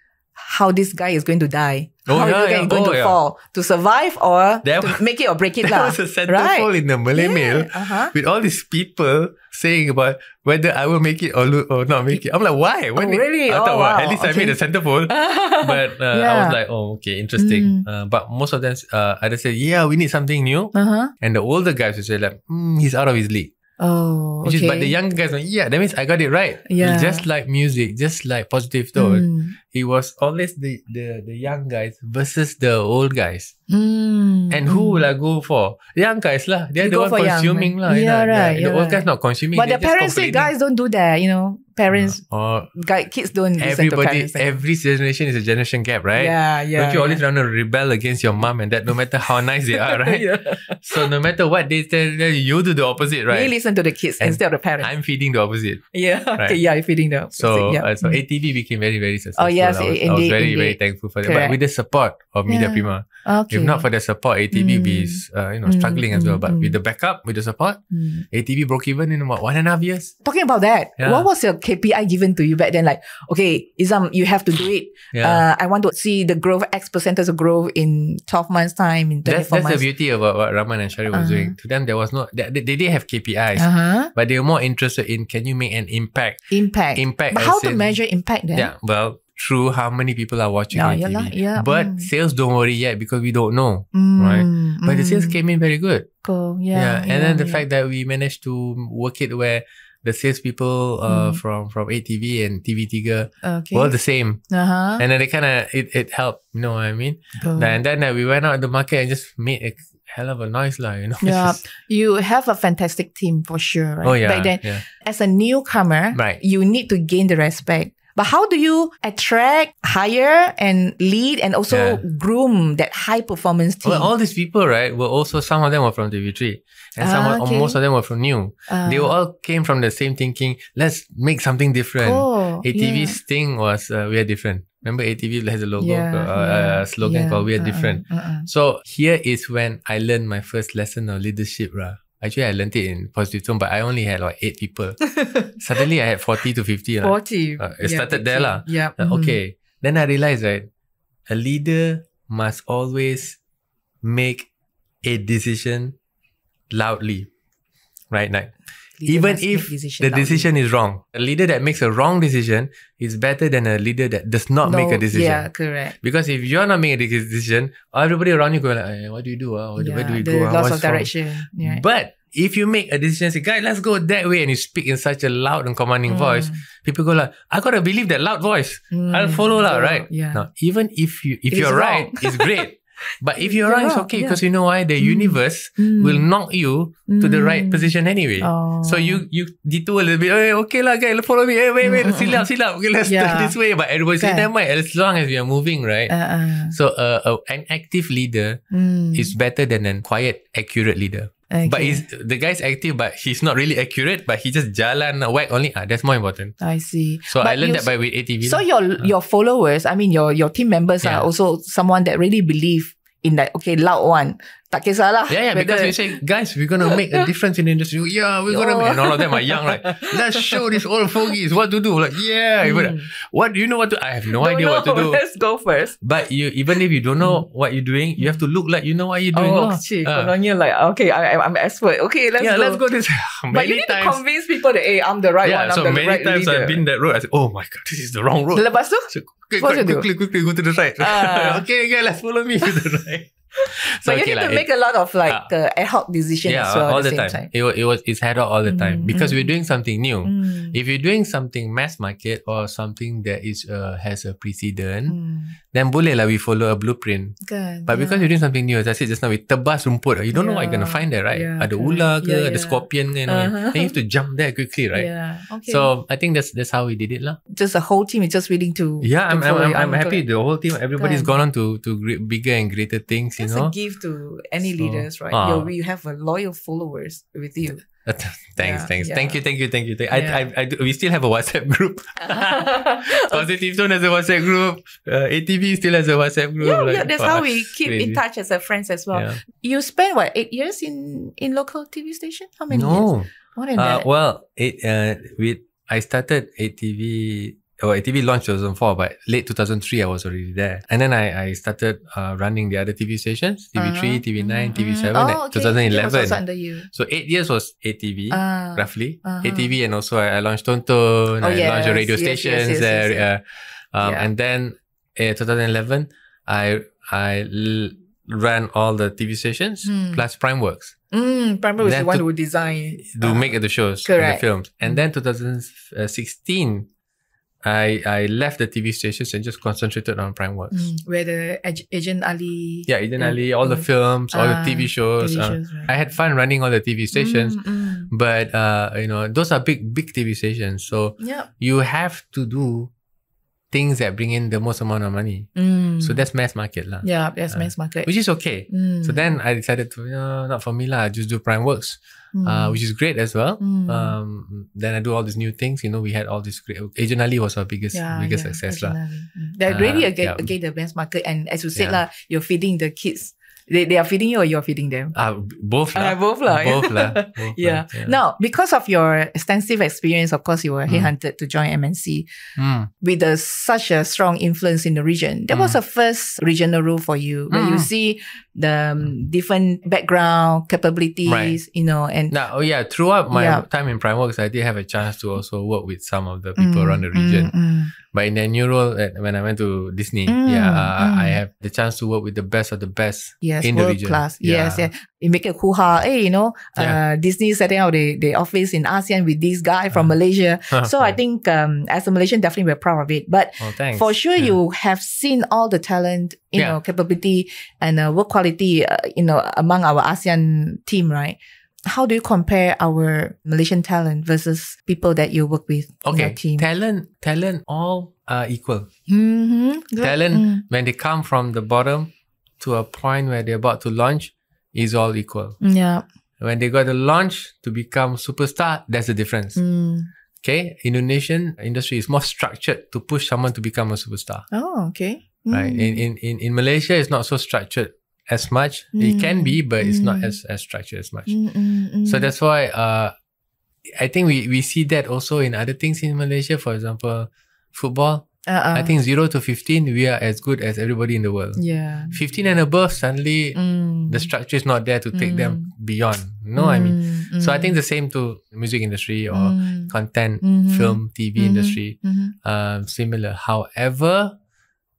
how this guy is going to die Oh, how yeah, yeah. going Oh, to yeah. fall to survive or to make it or break it That lah. was a centerfold right? in the Malay Mail uh-huh. with all these people saying about whether I will make it or, lo- or not make it. I'm like, why? When Oh, really? I thought, Oh, well, wow. at least I made Okay. a centerfold. but uh, I was like, oh, okay, interesting. Mm. Uh, but most of them, uh, either said, yeah, we need something new. uh-huh. And the older guys would say, like, mm, he's out of his league. oh Which okay. is, but the younger guys went, yeah, that means I got it right. Yeah. Just like music, just like positive tone. Mm. It was always the, the, the young guys versus the old guys. Mm. And who will I go for? The young guys lah. They're You the one young, consuming lah. you Yeah, know. right, The, yeah, the old right. guys not consuming. but the parents say guys don't do that you know parents Or guy, kids don't listen to parents every generation is a generation gap, right? yeah yeah Don't you always yeah. want to rebel against your mom and dad, no matter how nice they are, right? Yeah. So no matter what they tell you, you do the opposite, right? we listen to the kids And instead of the parents I'm feeding the opposite. yeah Right. okay yeah you're feeding the So, yeah. uh, so. 8TV became very, very successful. Oh, yes, I was, i- I was indeed, very, very thankful for that. But with the support of Media Yeah. Prima, okay if not for the support, 8TV be, Mm. uh, you know, Mm, struggling as well. mm, But mm. with the backup, with the support, Mm. 8TV broke even in about one and a half years. Talking about that, Yeah. what was your KPI given to you back then? Like, okay, Izham, you have to do it. Yeah. Uh, I want to see the growth, X percentage of growth in 12 months time, in 24 that's that's the beauty about what Rahman and Shari was Uh-huh. doing. To them, there was no, they, they didn't have KPIs, uh-huh. but they were more interested in can you make an impact? Impact. Impact. But how to measure impact then? Yeah, well, through how many people are watching Yeah, on yeah TV. lah, yeah, But mm. sales don't worry yet because we don't know. Mm, Right. But the sales mm. came in very good. Cool. Yeah. and then the yeah. fact that we managed to work it where the salespeople uh, Mm. from from 8TV and TV Tiga okay. were all the same, uh-huh. and then they kind of it, it helped. You know what I mean? Cool. And then uh, we went out in the market and just made a hell of a noise, lah. You know? Yeah. Just- you have a fantastic team for sure, right? oh yeah. Back then, yeah. as a newcomer, Right. you need to gain the respect. But how do you attract, hire, and lead, and also Yeah. groom that high performance team? Well, all these people, right, were also some of them were from TV3, and some Ah, okay. most of them were from New. Uh, they all came from the same thinking. Let's make something different. cool. 8TV's thing was uh, we are different. Remember 8TV has a logo, yeah, uh, yeah, a slogan yeah, called "We are uh-uh, different." uh-uh. So here is when I learned my first lesson of leadership, rah. Actually, I learned it in positive tone, but I only had like eight people. Suddenly, I had forty to fifty. lah. 40. Uh, it started there lah. Yeah. Uh, mhm. Okay, then I realized right, a leader must always make a decision loudly, right? Like even if decision the loudly. decision is wrong, a leader that makes a wrong decision is better than a leader that does not make a decision. Yeah, correct. Because if you're not making a decision, everybody around you go like, "Eh, "What do you do? ah? Where, do- where do we go? ah? loss What's of direction. Yeah. But if you make a decision, say, "Guys, let's go that way," and you speak in such a loud and commanding voice, people go like, "I gotta believe that loud voice. Mm, I'll follow lah, follow, right?" yeah. Now, even if you if you're right, it's great. But if you're You're wrong, it's okay yeah. because you know why? The Mm. universe Mm. will knock you to the right Mm. position anyway. Oh. So you you detour a little bit. Hey, okay lah, guys, follow me. Hey, wait, wait, Mm, mm, silap, silap. Okay, let's Yeah. turn this way. But everybody say, Kan. never mind. As long as we are moving, right? Uh-uh. so uh, uh, an active leader Mm. is better than a quiet, accurate leader. Okay. But he's, the guy's active, but he's not really accurate. But he just jalan whack only. Ah, that's more important. I see. So I learned you- that by with 8TV. So lah. your your followers, I mean your your team members Yeah. are also someone that really believe in that. Okay, loud one. Tak kisahlah. yeah, yeah, because we say, guys, we're gonna make a difference in the industry. Yeah, we're gonna Oh. make, and all of them are young, like, let's show these old fogies what to do. Like, yeah, even- what do you know what to? I have no idea what to do. Let's go first. But you, even if you don't know what you're doing, you have to look like you know what you're doing. Oh, cik, Ah. kononnya like okay, I, I'm- an expert. Okay, let's yeah, go. let's go this. But you need to times. convince people that hey, I'm the right yeah, one. I'm so the many right times leader. I've been that road. I said, oh my god, this is the wrong road. Lepas tu? So, quick, quick, quickly, quickly go to the right. Ah. okay, okay, let's follow me to the right. So, but you okay need lah, to it- make a lot of like Ah. uh, ad hoc decisions yeah, as well all at the, the same time. time. It was, it was it's had out all the time Mm, because mm. we're doing something new. Mm, If you're doing something mass market or something that is uh, has a precedent, mm. then boleh lah we follow a blueprint. Kan, But because you're doing something new, as I said just now, we tebas rumput. You don't know what you're gonna find there, right? yeah, ada ular ke, Yeah, ada yeah. scorpion ke, you know. Uh-huh. Then you have to jump there quickly, right? Yeah. Okay. So I think that's that's how we did it lah. just the whole team is just willing to. Yeah, to I'm I'm, I'm. I'm happy. The whole team, everybody's Kan. gone on to to bigger and greater things. You That's know. a gift to any So, leaders, right? ah. You, have a loyal followers with you. thanks, Yeah, thanks, yeah. thank you, thank you, thank you. Thank, I, Yeah. I, I, do, we still have a WhatsApp group. Positive Tone has a WhatsApp group. Uh, 8TV still has a WhatsApp group. yeah, like, yeah, that's wow, how we keep in touch as a friends as well. You spent what eight years in in local TV station? How many years? More than uh, that. well, it uh, with I started 8TV. Oh, ATV launched 2004, but late 2003 I was already there, and then I, I started uh, running the other TV stations, TV3, Uh-huh. TV9, Mhm, TV7, mhm. Oh, okay. That was 2011. also under you. So eight years was 8TV. Ah. roughly Uh-huh. 8TV and also I, I launched Tonton Oh, I launched the yes, radio yes, yes, stations yes, yes, there yes. uh, um, Yeah. and then in 2011 I I l- ran all the TV stations Hmm. plus Primeworks Mm, Primary was the one to- who designed. to uh, make the shows and the correct. films and Mm. then 2016 I I left the TV stations and just concentrated on Primeworks mm, where the Ag- Agent Ali. yeah Agent. Ali all the Mm. films all the Ah, TV shows, TV uh, shows, right. I had fun running all the TV stations Mm, mm. but uh, you know those are big big TV stations so Yeah. you have to do things that bring in the most amount of money. Mm. So that's mass market lah. yeah, that's uh, mass market. Which is okay. Mm. So then I decided to, you know, not for me lah, just do Prime Works, uh, Mm. which is great as well. Mm. Um, then I do all these new things. You know, we had all this great. Agent Ali was our biggest, yeah, biggest yeah, success lah. Mm. They're Uh, really again, yeah. again the mass market, and as you said Yeah. lah, you're feeding the kids. They, they are feeding you or you're feeding them. Uh, both lah. Ah, both lah, yeah. Both lah. Both Yeah. lah. Now, because of your extensive experience, of course, you were Mm. headhunted to join MNC Mm. with a, such a strong influence in the region. That was Mm. a first regional role for you, where you Mm. see the um, different background capabilities, you know, and Now, oh yeah, throughout my Yeah. time in Primeworks, I did have a chance to also work with some of the people Mm, around the region. But in that new role, at, when I went to Disney, Mm, yeah, uh, mm. I have the chance to work with the best of the best Yes, in the world region. class. Yes, Yeah. yeah. You make a hoo ha. Hey, you know, Yeah. uh, Disney setting out the, the office in ASEAN with this guy from Uh. Malaysia. So I think um, as a Malaysian, definitely we're proud of it. But for sure, Yeah. you have seen all the talent, you Yeah. know, capability and uh, work quality, uh, you know, among our ASEAN team, right? How do you compare our Malaysian talent versus people that you work with in okay, your team? talent, talent, all are equal. mm-hmm. Talent Mm. when they come from the bottom to a point where they're about to launch is all equal. Yeah. When they got to launch to become superstar, that's the difference. Mm. Okay, Indonesian industry is more structured to push someone to become a superstar. Oh, okay. Right? Mm. In, in in in Malaysia, it's not so structured as much. It can be, but it's not Mm. as as structured as much. Mm, mm, mm. So that's why uh, I think we, we see that also in other things in Malaysia. For example, football. Uh-uh. I think zero to fifteen, we are as good as everybody in the world. Yeah. Fifteen and above, suddenly Mm. the structure is not there to take them beyond. No, I mean. Mm, So I mm, think the same to music industry or mm, content, mhm, film, TV mhm, industry. mhm. Um, similar. However,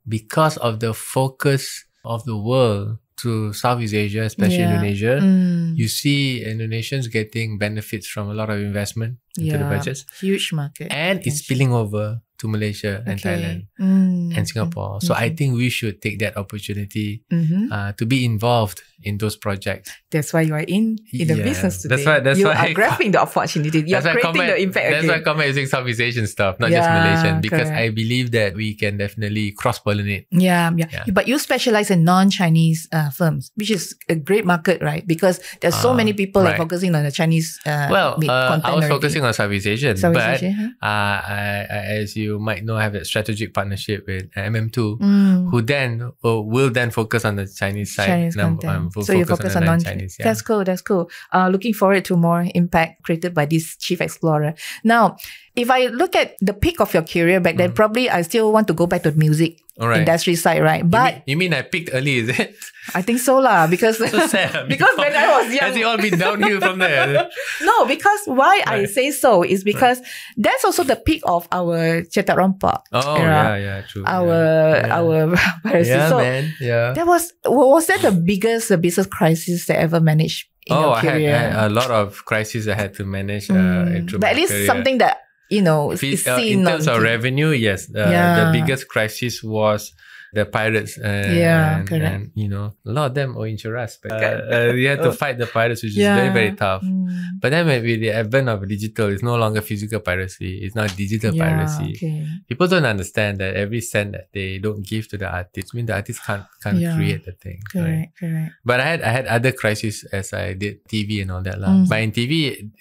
because of the focus of the world to Southeast Asia, especially Yeah. Indonesia, Mm. you see Indonesians getting benefits from a lot of investment into the Yeah. budgets, Huge market. and it's spilling over to Malaysia and Okay. Thailand Mm, and Singapore. So I think we should take that opportunity mhm. uh, to be involved in those projects. That's why you are in in the Yeah. business today. That's why- that's you why are grabbing the opportunity. You're That's why creating the impact That's why I again. comment using Southeast Asian stuff, not just Yeah, Malaysian, because correct. I believe that we can definitely cross pollinate. Yeah, yeah, Yeah. But you specialize in non-Chinese uh, films, which is a great market, right? Because there's so Ah, many people right. are focusing on the Chinese. Uh, Well, uh, I was focusing on Southeast Asian, Southeast but Asia, huh? uh, I, I, as you might know, have a strategic partnership with uh, MM2, Mm. who then uh, will then focus on the Chinese side. Chinese content. Full so you focus on non non-Chinese. Yeah. That's cool. That's cool. Uh, looking forward to more impact created by this chief explorer. Now, if I look at the peak of your career back then, probably I still want to go back to the music right. industry side, right? You But mean, you mean I picked early, is it? I think so lah because So sad. because when I was young, Has it all been downhill from there? no, because why I say so is because that's also the peak of our Cetak Rompak Oh, era. yeah, yeah, true. Our yeah. our. Yeah, so man. Yeah. that was was that the biggest business crisis that ever managed in oh, your I had, career? I had a lot of crises I had to manage. Uh, Mm, but at least career. something that you know is uh, in terms of revenue, yes, uh, Yeah. the biggest crisis was the pirates. And, Yeah, and, correct. and, you know, a lot of them owe insurance. But, uh, uh, you had to fight the pirates, which is very, very tough. Mm. But then with with the advent of digital, it's no longer physical piracy. It's now digital Yeah, piracy. okay. People don't understand that every cent that they don't give to the artist means the artist can't can't Yeah. create the thing. right? Correct, correct. But I had I had other crises as I did TV and all that lah. Mm. But in TV,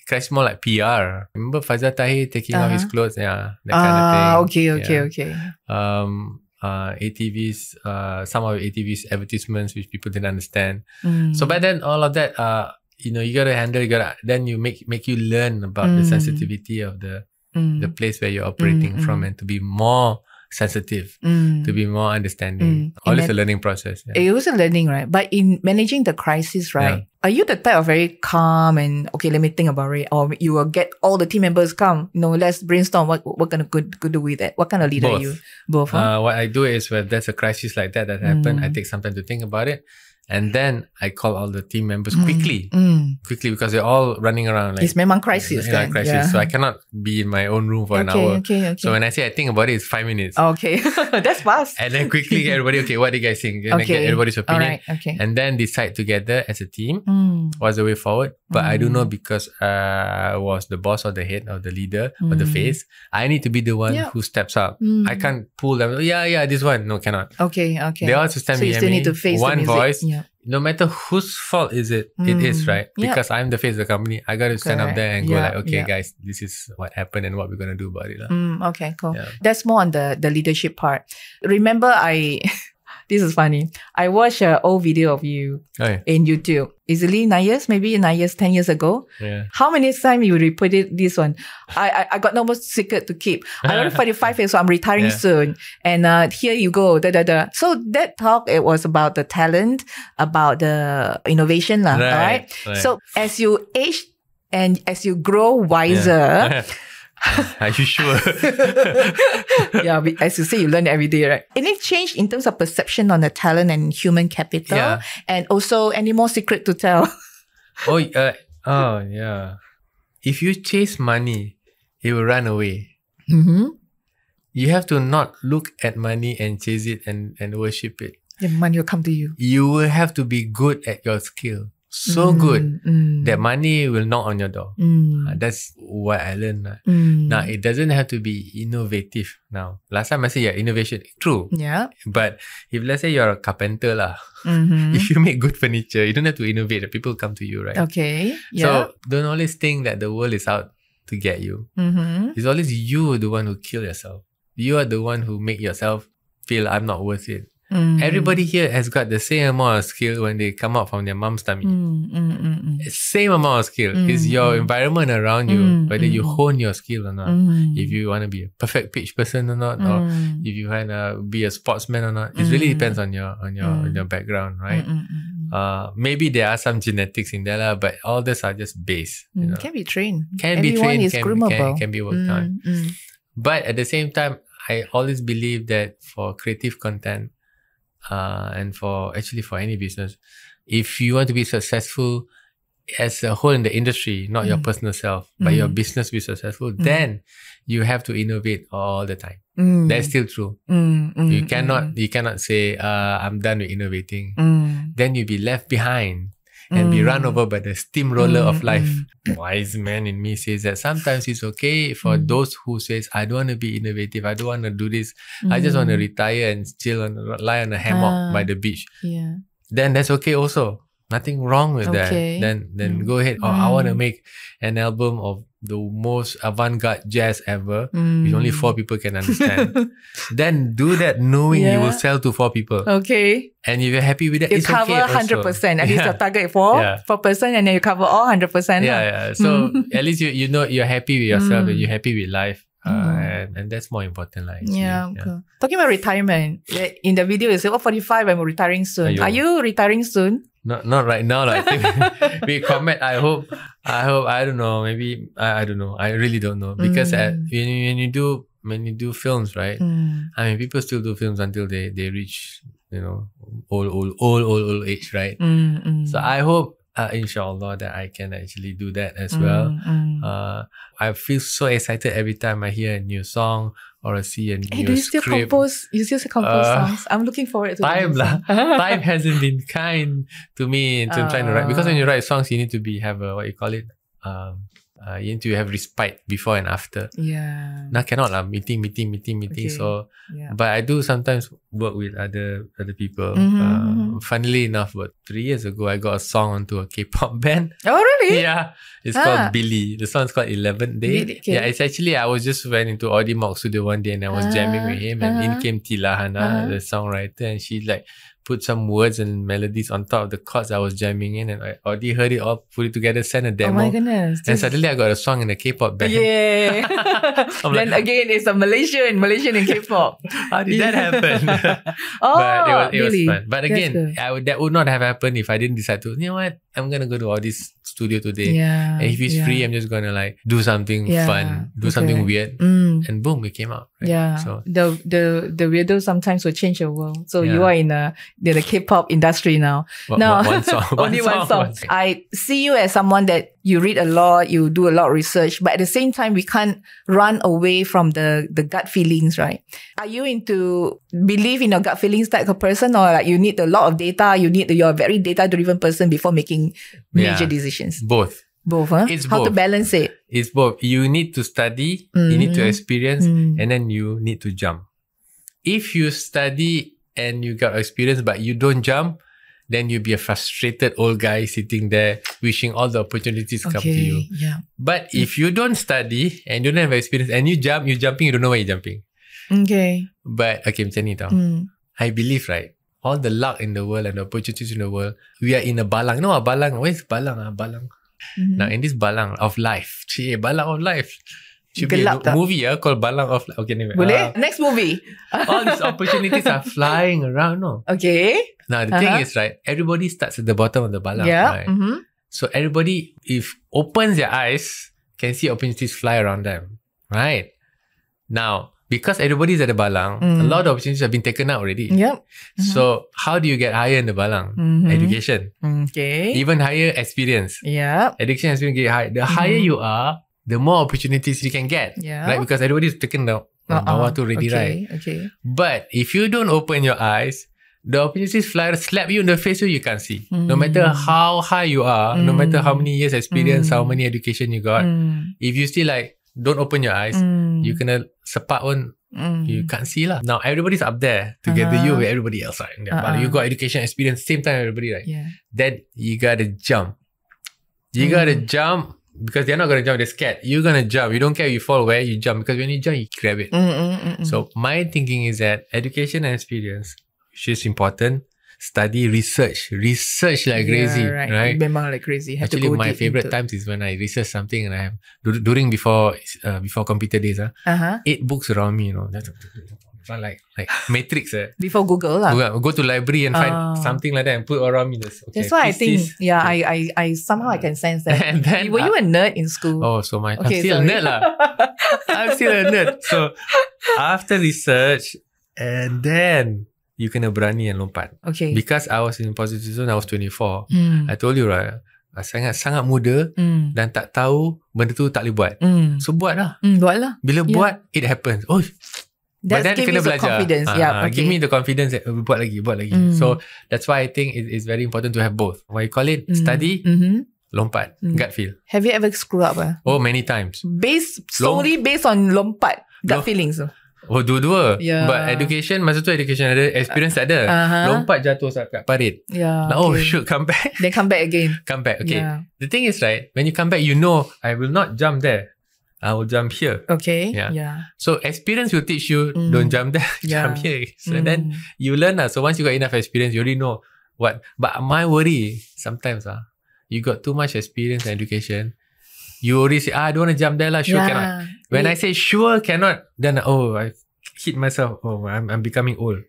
crisis more like PR. Remember Faizal Tahir taking off his Uh-huh. clothes, yeah, that kind of thing. Ah, okay, okay, Yeah. okay. Um, uh, 8TVs, uh, some of 8TVs advertisements which people didn't understand. Mm. So by then, all of that, uh, you know, you gotta handle. You gotta then you make make you learn about the Mm. sensitivity of the Mm, the place where you're operating Mm, from mm. and to be more sensitive, mm. to be more understanding. Always a learning process. Yeah. It was a learning, right? But in managing the crisis, right? Are you the type of very calm and okay, let me think about it, or you will get all the team members come, you know, let's brainstorm what what kind of good good do with that. What kind of leader are you? Both. Huh? Uh, what I do is when there's a crisis like that that happened, I Mm. take some time to think about it, and then I call all the team members Mm. quickly, Mm. quickly because they're all running around like it's memang crisis, know, kan? crisis. Yeah. So I cannot be in my own room for an hour. okay, okay. So when I say I think about it, it's five minutes, okay, that's fast. and then quickly get everybody. Okay, what do you guys think? And then get Okay. everybody's opinion, right, okay. and then decide together as a team Mm. what's the way forward. But I do Mm. know because uh, I was the boss or the head or the leader or the Mm. face. I need to be the one Yeah. who steps up. Mm. I can't pull them. "Oh, Yeah, yeah, this one. No, cannot. Okay, okay. They all to stand so you still behind need me. to face one the music. voice. Yeah. No matter whose fault is it, it is Mm. right Yeah. because I'm the face of the company. I got to stand up there and go like, okay, yeah. guys, this is what happened and what we're gonna do about it. Mm, okay, cool. Yeah. That's more on the the leadership part. Remember, I this is funny. I watched an old video of you Okay. in YouTube. Easily nine years, maybe nine years, ten years ago. Yeah. How many times you repeated this one? I, I I got no more secret to keep. I'm already 45 years, so I'm retiring Yeah. soon. And uh, here you go. Da, da, da. So that talk it was about the talent, about the innovation, lah. Right, all right? right. So as you age and as you grow wiser, Are you sure? yeah, we- as you say, you learn every day, right? Any change in terms of perception on the talent and human capital? Yeah. And also, any more secret to tell? oh, uh, oh, yeah. If you chase money, it will run away. mm-hmm. You have to not look at money and chase it and, and worship it. The money will come to you. You will have to be good at your skill. So good Mm, that money will knock on your door. mm, Uh, that's what I learned. mm. Now, it doesn't have to be innovative now. Last time I say, yeah, innovation. True. yeah. But if let's say you're a carpenter, lah, Mm-hmm. if you make good furniture, you don't have to innovate. People come to you, right? okay. Yeah. So don't always think that the world is out to get you. mm-hmm. It's always you the one who kill yourself. You are the one who make yourself feel I'm not worth it. Mm. Everybody here has got the same amount of skill when they come out from their mom's tummy. Mm, mm, mm, mm. Same amount of skill. It's Mm, your mm. environment around you, whether you hone your skill or not. If you want to be a perfect pitch person or not, or if you want to be a sportsman or not. It really depends on your on your on your background, right? Uh, maybe there are some genetics in there, lah, but all these are just base. You know, Can be trained. can be trained, is can, groomable. can, can be worked on. But at the same time, I always believe that for creative content, uh, and for actually for any business, if you want to be successful as a whole in the industry, not your Mm. personal self, but your Mm. business be successful, then you have to innovate all the time. Mm. That's still true. Mm, mm, you mm, cannot mm, you cannot say, uh, I'm done with innovating. mm. Then you'll be left behind and be run Mm. over by the steamroller of Mm, life. mm. Wise man in me says that sometimes it's okay for Mm. those who says, I don't want to be innovative. I don't want to do this. I just want to Mm. retire and chill and lie on a hammock Ah. by the beach. Yeah. Then that's okay also. Nothing wrong with that. Then then Mm. go ahead. Or I want to Mm. make an album of the most avant-garde jazz ever, Mm. which only four people can understand. then do that knowing you will sell to four people. Okay. And if you're happy with that, You it's cover okay also. hundred percent. At least Yeah. the target for Yeah. per person, and then you cover all hundred percent. yeah, yeah. So at least you you know you're happy with yourself and Mm. you're happy with life. Uh, and, and that's more important. Like, actually. Yeah, cool. Talking about retirement, eh, in the video you say, "Oh, 45, I'm retiring soon." Aiyo. Are you retiring soon? Not not right now. Like, I think we comment. I hope. I hope. I don't know. Maybe I, I don't know. I really don't know because Mm. when you, when you do when you do films, right? Mm. I mean, people still do films until they they reach you know old old old old old age, right? Mm, mm. So I hope, uh, inshallah, that I can actually do that as well. Mm, mm. Uh, I feel so excited every time I hear a new song or I see a new Hey, do you still script. compose? You still compose Uh, songs? I'm looking forward to time song. Time hasn't been kind to me in trying to write because when you write songs, you need to be have a what you call it. Um, uh, you need to have respite before and after. Yeah. Now cannot lah. Meeting, meeting, meeting, meeting. Okay. So, Yeah. but I do sometimes work with other other people. Mhm, Uh, mhm. funnily enough, about three years ago, I got a song onto a K-pop band. Oh, really? Yeah, it's Ah. called Billy. The song's called Eleven Day. Billy, okay. Yeah, it's actually I was just went into Audi Mok studio one day and I was jamming with him, and in uh-huh. came Tilahana, Uh-huh. the songwriter, and she like put some words and melodies on top of the chords I was jamming in, and I Audi heard it all, put it together, sent a demo. Oh my goodness. and suddenly I got a song in a K-pop band. Yeah. Then like- again, it's a Malaysian, Malaysian in K-pop. How did that happen? Oh, but it was, it oh, was really? fun. But again. I would, that would not have happened if I didn't decide to. You know what? I'm gonna go to Audi's studio today. Yeah. And if it's yeah. free, I'm just gonna like do something Yeah, fun, do okay. something weird, Mm. and boom, it came out. right? Yeah, So the the the weirdo sometimes will change your world. So you are in the the, the K-pop industry now. one, no, one- one song, only one song. one I see you as someone that you read a lot, you do a lot of research, but at the same time, we can't run away from the the gut feelings, right? Are you into believe in your gut feelings type of person, or like you need a lot of data? You need you're a very data driven person before making major Yeah. decisions. Both. Both, huh? It's How to balance it? It's both. You need to study, you need to Mhm. experience, Mm. and then you need to jump. If you study and you got experience but you don't jump, then you'll be a frustrated old guy sitting there wishing all the opportunities come to you. yeah. But if you don't study and you don't have experience and you jump, you're jumping, you don't know where you're jumping. Okay. But okay, macam ni tau. Mm. I believe, right? All the luck in the world and the opportunities in the world, we are in a balang. You know what balang? Where's balang? Ah, balang. Mhm. Now in this balang of life, cik, balang of life. Should be a tak? movie ah called Balang of Life. Okay, anyway. Boleh? Ah, Next movie. all these opportunities are flying around. No. Okay. Now the thing Uh-huh. is, right? Everybody starts at the bottom of the balang. yeah. Right? Mm-hmm. So everybody, if opens their eyes, can see opportunities fly around them. Right? Now, because everybody's at the balang, a Mm. lot of opportunities have been taken out already. Yep. So how do you get higher in the balang? Mhm. Education. Okay. Even higher experience. yeah. Education has been get high. The higher Mhm. you are, the more opportunities you can get. Yeah. Right? Because everybody's taken the Uh-uh. bawah tu already, right? okay. Okay. But if you don't open your eyes, the opportunities fly slap you in the face so you can't see. No Mm. matter how high you are, no matter how Mm. many years experience, how Mm. many education you got, Mm. if you still like don't open your eyes, Mm. you kena sepak Mm. you can't see lah. Now everybody's up there together you Uh-huh. with everybody else, right? Yeah, Uh-uh. But you got education experience same time everybody, right? Yeah. Then you gotta jump. You Mm. gotta jump because they're not gonna jump, they're scared. You're gonna jump. You don't care if you fall where you jump because when you jump, you grab it. Mm, mm, mm, mm. So my thinking is that education and experience, which is important, study, research, research like crazy, Yeah, right? Memang like crazy. Have to Actually, my favorite into- times is when I research something and I have during before uh, before computer days, uh, Uh-huh. eight books around me, you know, like like matrix. Uh. Before Google lah. Go, go to library and find Ah. something like that and put around me. This, okay, That's why I think, this. yeah, I, I, I somehow I can sense that. And then Were you a nerd in school? Oh, so my Okay, I'm still sorry. a nerd lah. I'm still a nerd. So after research, and then you kena berani and lompat. okay. Because I was in positive zone, I was 24. Mm. I told you right, sangat sangat muda Mm. dan tak tahu benda tu tak boleh buat. Mm. So buat lah. Mm, buat lah. Bila Yeah. buat, it happens. Oh, but That's then give kena belajar. confidence. Yeah. ah, okay. Give me the confidence that uh, buat lagi, buat lagi. Mm. So that's why I think it is very important to have both. What you call it? Mm. Study, Mhm. lompat, Mm. gut feel. Have you ever screwed up? Ah? Oh, many times. Based solely based on lompat gut Lom- feelings. Oh, dua-dua. Yeah. But education, masa tu education ada, experience tak ada. Uh-huh. Lompat jatuh kat parit. Yeah. Like, oh, okay. shoot, come back. Then come back again. come back. Okay. Yeah. The thing is, right, when you come back, you know, I will not jump there. I will jump here. Okay. Yeah. Yeah. So experience will teach you, Mm. don't jump there, Yeah. jump here. So Mm. then you learn. lah. So once you got enough experience, you already know what. But my worry sometimes, ah, you got too much experience and education. You already say, ah, I don't want to jump there, lah. Sure yeah. cannot. When I say sure cannot, then oh, I hit myself. Oh, I'm, I'm becoming old.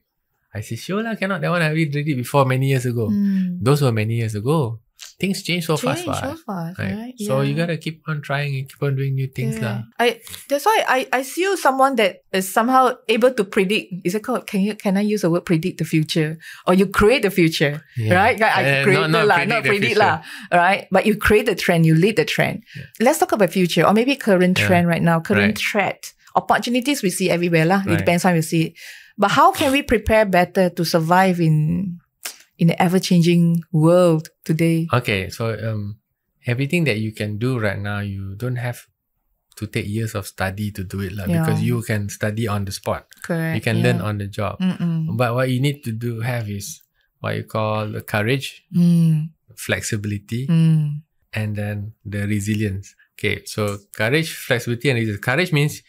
I say, sure lah, cannot. That one I already did it before many years ago. Mm. Those were many years ago. Things change so fast, Change what? so fast, Right. right? So you gotta keep on trying and keep on doing new things, Yeah. lah. I that's why I I see you someone that is somehow able to predict. Is it called? Can you can I use the word predict the future or you create the future? Yeah. Right? I Uh, create not- not lah, predict not the predict lah. Right? But you create the trend. You lead the trend. Let's talk about future or maybe current Yeah. trend right now. Current Right. threat opportunities we see everywhere lah. It depends on you see it. But how can we prepare better to survive in in the ever changing world today? Okay, so um, everything that you can do right now, you don't have to take years of study to do it, lah. Yeah. Because you can study on the spot. Correct. You can learn on the job. Mm-mm. But what you need to do have is what you call the courage, Mm, flexibility, mm. and then the resilience. Okay, so courage, flexibility, and resilience. Courage means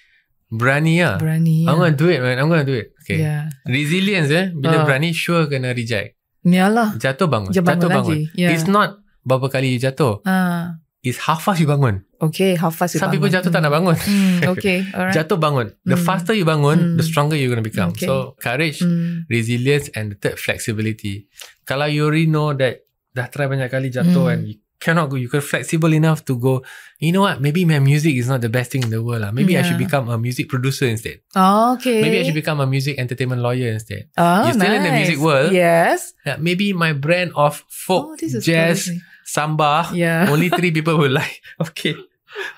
berani lah. Berani. I'm yeah. gonna do it, man. I'm gonna do it. Okay. Yeah. Resilience eh, bila berani sure kena reject. Yalah. Jatuh bangun. Dia bangun jatuh bangun. lagi. Yeah. It's not berapa kali you jatuh. Ah, It's how fast you bangun. okay. How fast you Some people bangun? jatuh tak nak bangun. Mm, okay. Alright. Jatuh bangun. The Mm. faster you bangun, Mm. the stronger you're gonna become. Okay. So courage, Mm, resilience, and the third flexibility. Kalau you already know that dah try banyak kali jatuh Mm. and you cannot go, you can flexible enough to go. You know what? Maybe my music is not the best thing in the world. lah. Maybe I should become a music producer instead. Oh, okay. Maybe I should become a music entertainment lawyer instead. Oh, You're still in the music world. Yes. Yeah, maybe my brand of Oh, folk, is jazz, promising. samba, Yeah. only three people will like. Okay.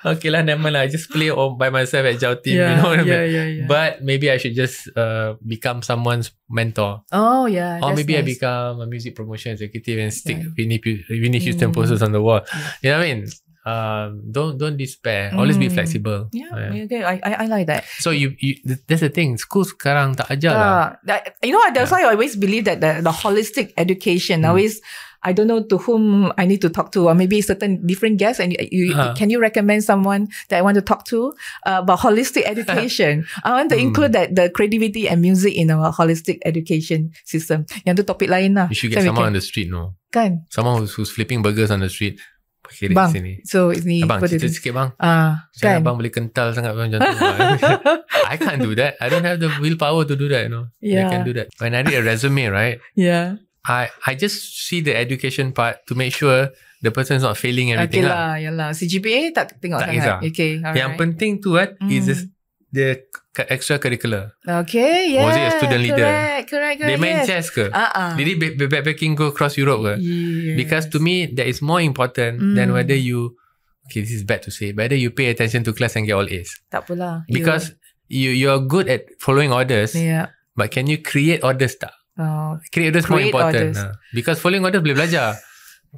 Okay lah, never mind lah. I just play all by myself at Jao Team. yeah, you know what I mean? yeah, yeah, yeah. But maybe I should just uh, become someone's mentor. oh, yeah. or maybe I nice. become a music promotion executive and stick Yeah. Winnie, Winnie Houston Mm. posters on the wall. Yeah. You know what I mean? Um, don't don't despair. Always be Mm. flexible. Yeah, Yeah. okay. I, I, I like that. So you, you th- that's the thing. School sekarang tak ajar lah. Uh, that, you know, that's why I always believe that the, the holistic education Mm. always. I don't know to whom I need to talk to, or maybe certain different guests. And you, you Uh. can you recommend someone that I want to talk to uh, about holistic education? I want to Hmm. include that the creativity and music in our holistic education system. Yang tu topik lain lah. You should get we someone on the street, no? kan? Someone who's, who's flipping burgers on the street. Pakai Bang. sini. So ni Abang, cerita sikit bang. Ah, Saya kan? abang boleh kental sangat macam tu. I can't do that. I don't have the willpower to do that, you know. Yeah. I can do that. When I read a resume, right, yeah. I, I just see the education part to make sure the person is not failing Okay everything lah. lah, yalah. CGPA tak tengok Tak sangat. kisah. Okay, alright. Yang penting tu kan Mm. is this, the c- extracurricular. Okay, yeah. Was he a student leader? Correct, correct, correct. Dia main yes. chess ke? Ah. Did he back- backpacking go across Europe ke? Yes. Because to me, that is more important than Mm. whether you, okay, this is bad to say, whether you pay attention to class and get all A's. tak apalah. Because you you're good at following orders, yeah. but can you create orders tak? Oh, Create orders more Create important. orders. ah. Because following orders boleh belajar.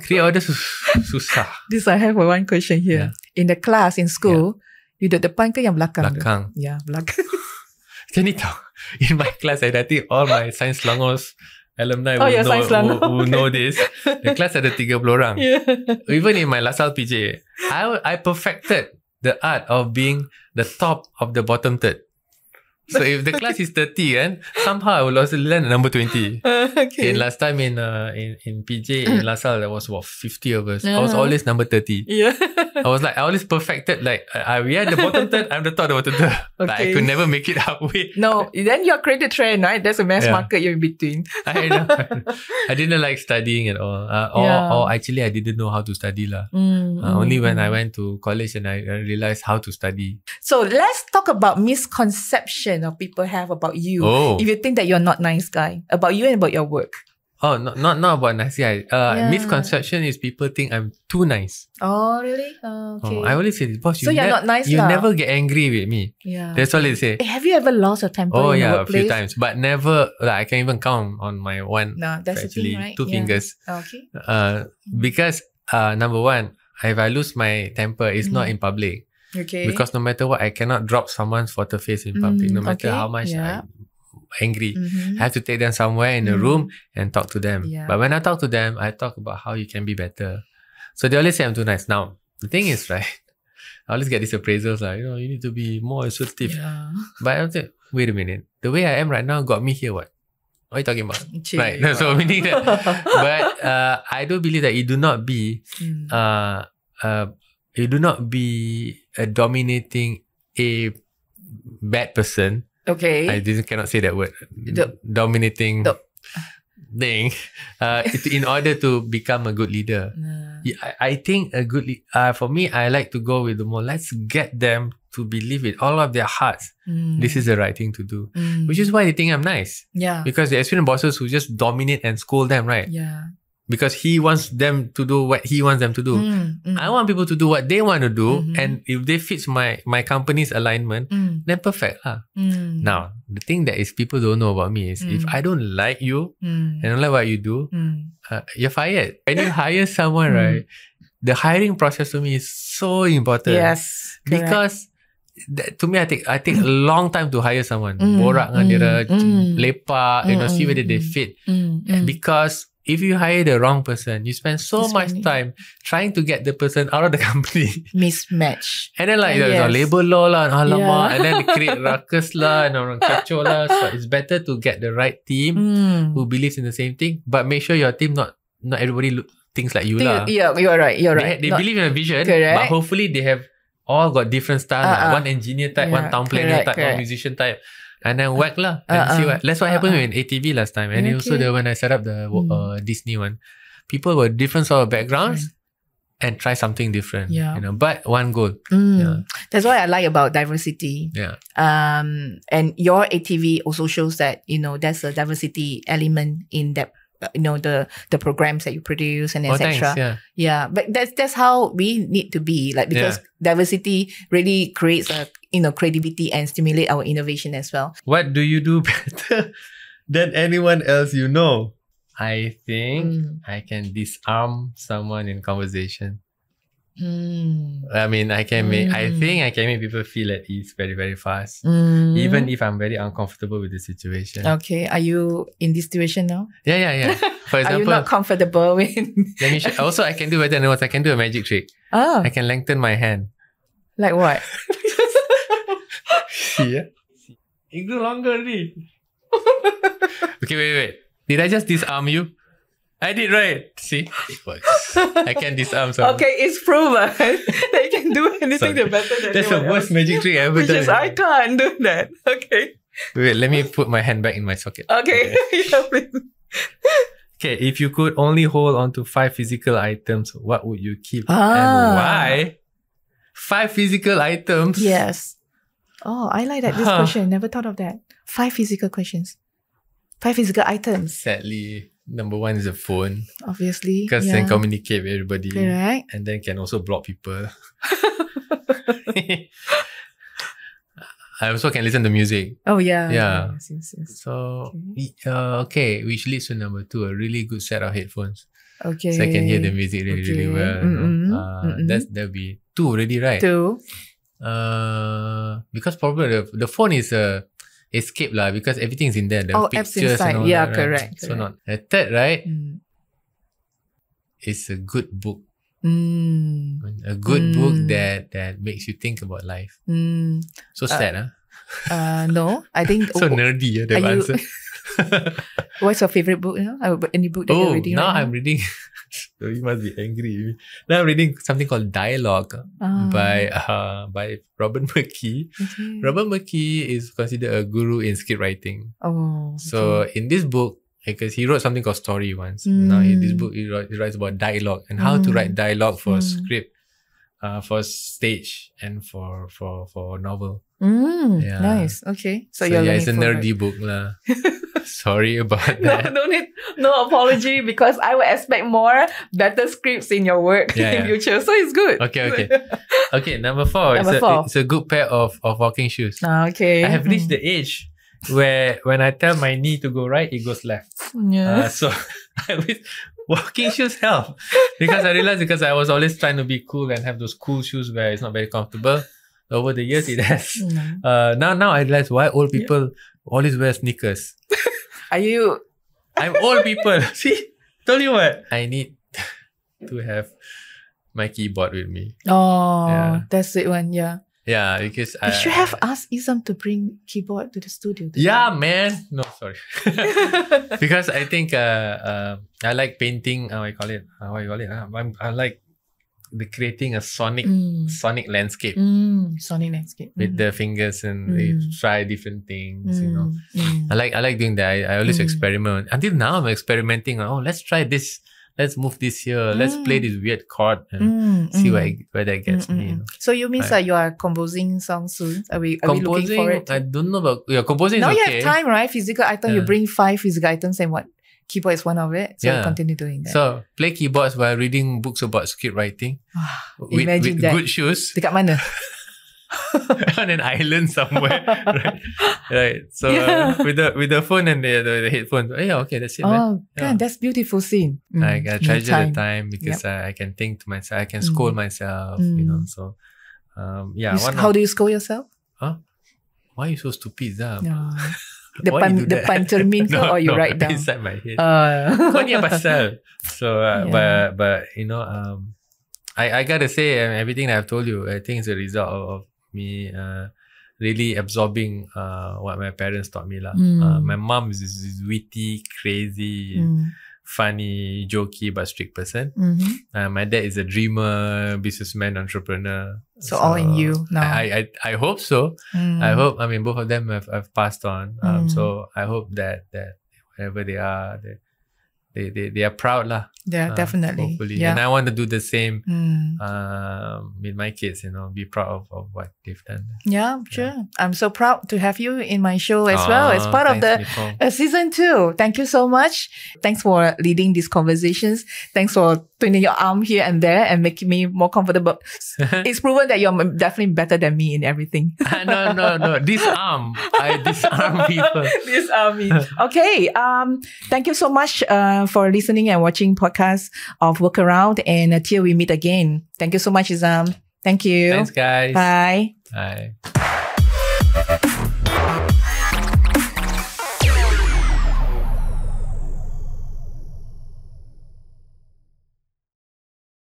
Create orders sus- susah. this I have one question here. In the class in school, you duduk depan ke yang belakang? tu? Belakang. Ya, belakang. Macam ni tau. In my class, I think all my science langos alumni Oh, will, your know, will, will know this. The class ada 30 orang. yeah. Even in my LaSalle PJ, I, I perfected the art of being the top of the bottom third. So if the class is 30 kan, somehow I will also land at number 20. okay. In last time in uh, in in PJ in LaSalle there was about 50 of us. I was Uh-huh. always number 30. yeah. I was like I always perfected like I, we are the bottom third, I'm the top of the bottom third. But I could never make it halfway. No, then you're created trend, right? There's a mass Yeah. market you're in between. I know. I didn't like studying at all. Uh, or, Yeah. or actually I didn't know how to study lah. Mm, Uh, only when I mm. went to college and I, I realized how to study. So let's talk about misconception of people have about you. Oh, If you think that you're not nice guy, about you and about your work. oh, not not not about nice guy. Uh, Yeah. misconception is people think I'm too nice. Oh, really? Oh, okay. Oh, I always say, boss, you, So you're not nice you lah. never get angry with me. yeah. That's all they say. Eh, have you ever lost your temper Oh yeah, a few times, but never. Like I can even count on my one. No, that's actually, the thing, right? two Yeah. fingers. Okay. Uh, because uh, number one, if I lose my temper, it's not Mm. in public. Okay. Because no matter what, I cannot drop someone's photo face in public. Mm, no matter okay, how much yeah. I'm angry. Mhm. I have to take them somewhere in a Mm. room and talk to them. Yeah. But when I talk to them, I talk about how you can be better. So they always say I'm too nice. Now, the thing is, right, I always get these appraisals like, you know, you need to be more assertive. Yeah. But I'm like, wait a minute. The way I am right now got me here, what? What are you talking about? Right. So meaning that but uh, I do believe that you do not be Mm. uh, uh, you do not be a dominating a bad person. Okay. I didn't cannot say that word. The- dominating the- thing. Uh, it- in order to become a good leader. Yeah, I, I think a good le- uh, for me, I like to go with the more. Let's get them to believe it all of their hearts. mm, This is the right thing to do, mm, which is why they think I'm nice yeah. because the experienced bosses who just dominate and scold them, right? Yeah. Because he wants them to do what he wants them to do. Mm, mm, I want people to do what they want to do, Mhm. and if they fits my my company's alignment, mm, then perfect lah. mm, Now the thing that is people don't know about me is if Mm. I don't like you mm, and don't like what you do, uh, you're fired. When you hire someone, right, the hiring process to me is so important. Yes. correct. Because that, to me, I take I take a long time to hire someone. Borak dengan dia, lepak, you know, see whether they fit. Because if you hire the wrong person, you spend so much spend- time trying to get the person out of the company. mismatch. And then like Uh, there's a yes. labor law lah, and alamak, Yeah. and then they create ruckus lah, and orang kacau lah. So it's better to get the right team Mm. who believes in the same thing, but make sure your team not not everybody look, thinks like you lah. Yeah, you're right. You're They, right. they Not- believe in a vision, Correct. but hopefully they have all got different style. lah. Uh-uh. One engineer type, one Yeah, town planner correct, type, correct. one musician type. And then whack lah. And Uh-uh. see what. That's what happened Uh-uh. in 8TV last time. And Yeah, also the, when I set up the Mm. uh, Disney one, people were different sort of backgrounds and try something different. Yeah. You know, but one goal. Mm. Yeah. That's what I like about diversity. Yeah. Um, and your 8TV also shows that you know there's a diversity element in that. You know the the programs that you produce and Oh, etc. thanks. Yeah. Yeah, but that's that's how we need to be like because diversity really creates a you know credibility and stimulate our innovation as well. What do you do better than anyone else you know? I think Mm. I can disarm someone in conversation. Mm. I mean, I can make, I Mm. think I can make people feel at ease very, very fast. Mm. Even if I'm very uncomfortable with the situation. okay, are you in this situation now? Yeah, yeah, yeah. For example, are you not comfortable with? let me sh- also I can do better than what I can do a magic trick. oh, I can lengthen my hand. like what? yeah. It grew longer already. okay, wait, wait. Did I just disarm you? I did right. See? It works. I can disarm someone. Okay, it's proven that you can do anything Sorry. better than That's the worst else. magic trick I ever Which done. is I can't do that. Okay. Wait, let me put my hand back in my socket. Okay. yeah, please. Okay, if you could only hold on to five physical items, what would you keep Ah. and why? Five physical items. Yes. Oh, I like that. This Huh. question. Never thought of that. Five physical questions. Five physical items. Sadly, number one is a phone Obviously. because yeah. then communicate with everybody, Correct. and then can also block people. I also can listen to music. Oh yeah. Yeah. Yes, yes, yes. So, uh, okay, which leads to number two, a really good set of headphones. Okay. So I can hear the music really, really Okay. well. you know. Mm-mm, Uh, mm-mm. That's that'll be two already, right? Two. Uh, because probably the, the phone is a escape lah because everything's in there. The Oh, apps pictures and all Yeah, that, right? correct, So not the third, right? Mm. Is a good book. Mm. A good book Mm. that that makes you think about life. Mm. So sad, huh? Uh, no, I think. So nerdy, uh, the answer. What's your favorite book? You know? Any book that you're oh, reading now right I'm reading. so you must be angry. Now I'm reading something called Dialogue Ah, by uh by Robert McKee. okay. Robert McKee is considered a guru in script writing. Oh. So okay. in this book, because he wrote something called story once. Now in this Mm. book, he, wrote, he writes about dialogue and how to Mm. write dialogue for Mm. script, uh, for stage and for for for novel. Mm, Yeah. nice. Okay. So, So, you're yeah, it's a nerdy book lah. Sorry about No, that. no need, no apology because I would expect more better scripts in your work Yeah, in yeah. future. So it's good. Okay, okay. Okay, number four. Number it's, four. A, it's a good pair of, of walking shoes. Ah, okay. I have reached the age where when I tell my knee to go right, it goes left. Mm, yeah. Uh, so I wish walking shoes help because I realized because I was always trying to be cool and have those cool shoes where it's not very comfortable. Over the years, it has. Mm. Uh, now, now I realize why old people always wear sneakers. Are you? I'm old people. See, tell you what I need to have my keyboard with me. Oh, Yeah. that's it one. Yeah. Yeah, because You I should have asked Isam to bring keyboard to the studio. Yeah, man. No, sorry. because I think uh, uh, I like painting. How I call it? How I call it? Uh, I'm, I like the creating a sonic Mm. sonic landscape Mm. Sonic landscape. with Mm. the fingers and they Mm. try different things. You know, Mm. Mm. I like I like doing that. I, I always experiment. Until now, I'm experimenting. Oh, let's try this. Let's move this here. Let's play this weird chord and see where I, where that gets me. You know. So you mean that you are composing songs soon? Are we are we looking Composing, for it? I don't know about yeah. Composing now you okay. have time, right? Physical item, you bring five physical items and what? Keyboard is one of it. So Yeah. continue doing that. So play keyboards while reading books about script writing. with, Imagine with that. good shoes Dekat mana? on an island somewhere. right. Right. So Yeah. uh, with the with the phone and the, the, the headphones. Oh, yeah, okay, that's it, man. oh, Yeah. God, that's beautiful scene. Mm, I, I treasure time. the time because I, I can think to myself. I can scold Mm. myself, you know. Mm. So, um, yeah. You how do you scold yourself? Huh? Why are you so stupid, Zam? No. The Why pan, you do the that? pan cermin ke no, or you no, write down? inside my head. Uh, Kau ni apa pasal? So, uh, Yeah. but but you know, um, I I gotta say, um, everything that I've told you, I think it's a result of, of me uh, really absorbing uh, what my parents taught me lah. Mm. Uh, my mom is this witty, crazy, mm, funny, jokey but strict person. mhm. Uh, my dad is a dreamer, businessman, entrepreneur. So all in you now. I, I I hope so. Mm. I hope. I mean, both of them have, have passed on. Um, Mm. so I hope that that wherever they are, they they they, they are proud lah. Yeah, uh, definitely. Hopefully, Yeah. and I want to do the same Mm. um, with my kids. You know, be proud of, of what they've done. Yeah, sure. I'm so proud to have you in my show as well as part of the uh, season two. Thank you so much. Thanks for leading these conversations. Thanks for twirling your arm here and there and making me more comfortable. it's proven that you're definitely better than me in everything. no, no, no. Disarm. I disarm people. this army. Okay. Um. Thank you so much. Uh, for listening and watching podcast of Workaround. And until we meet again. Thank you so much, Izham. Thank you. Thanks, guys. Bye. Bye.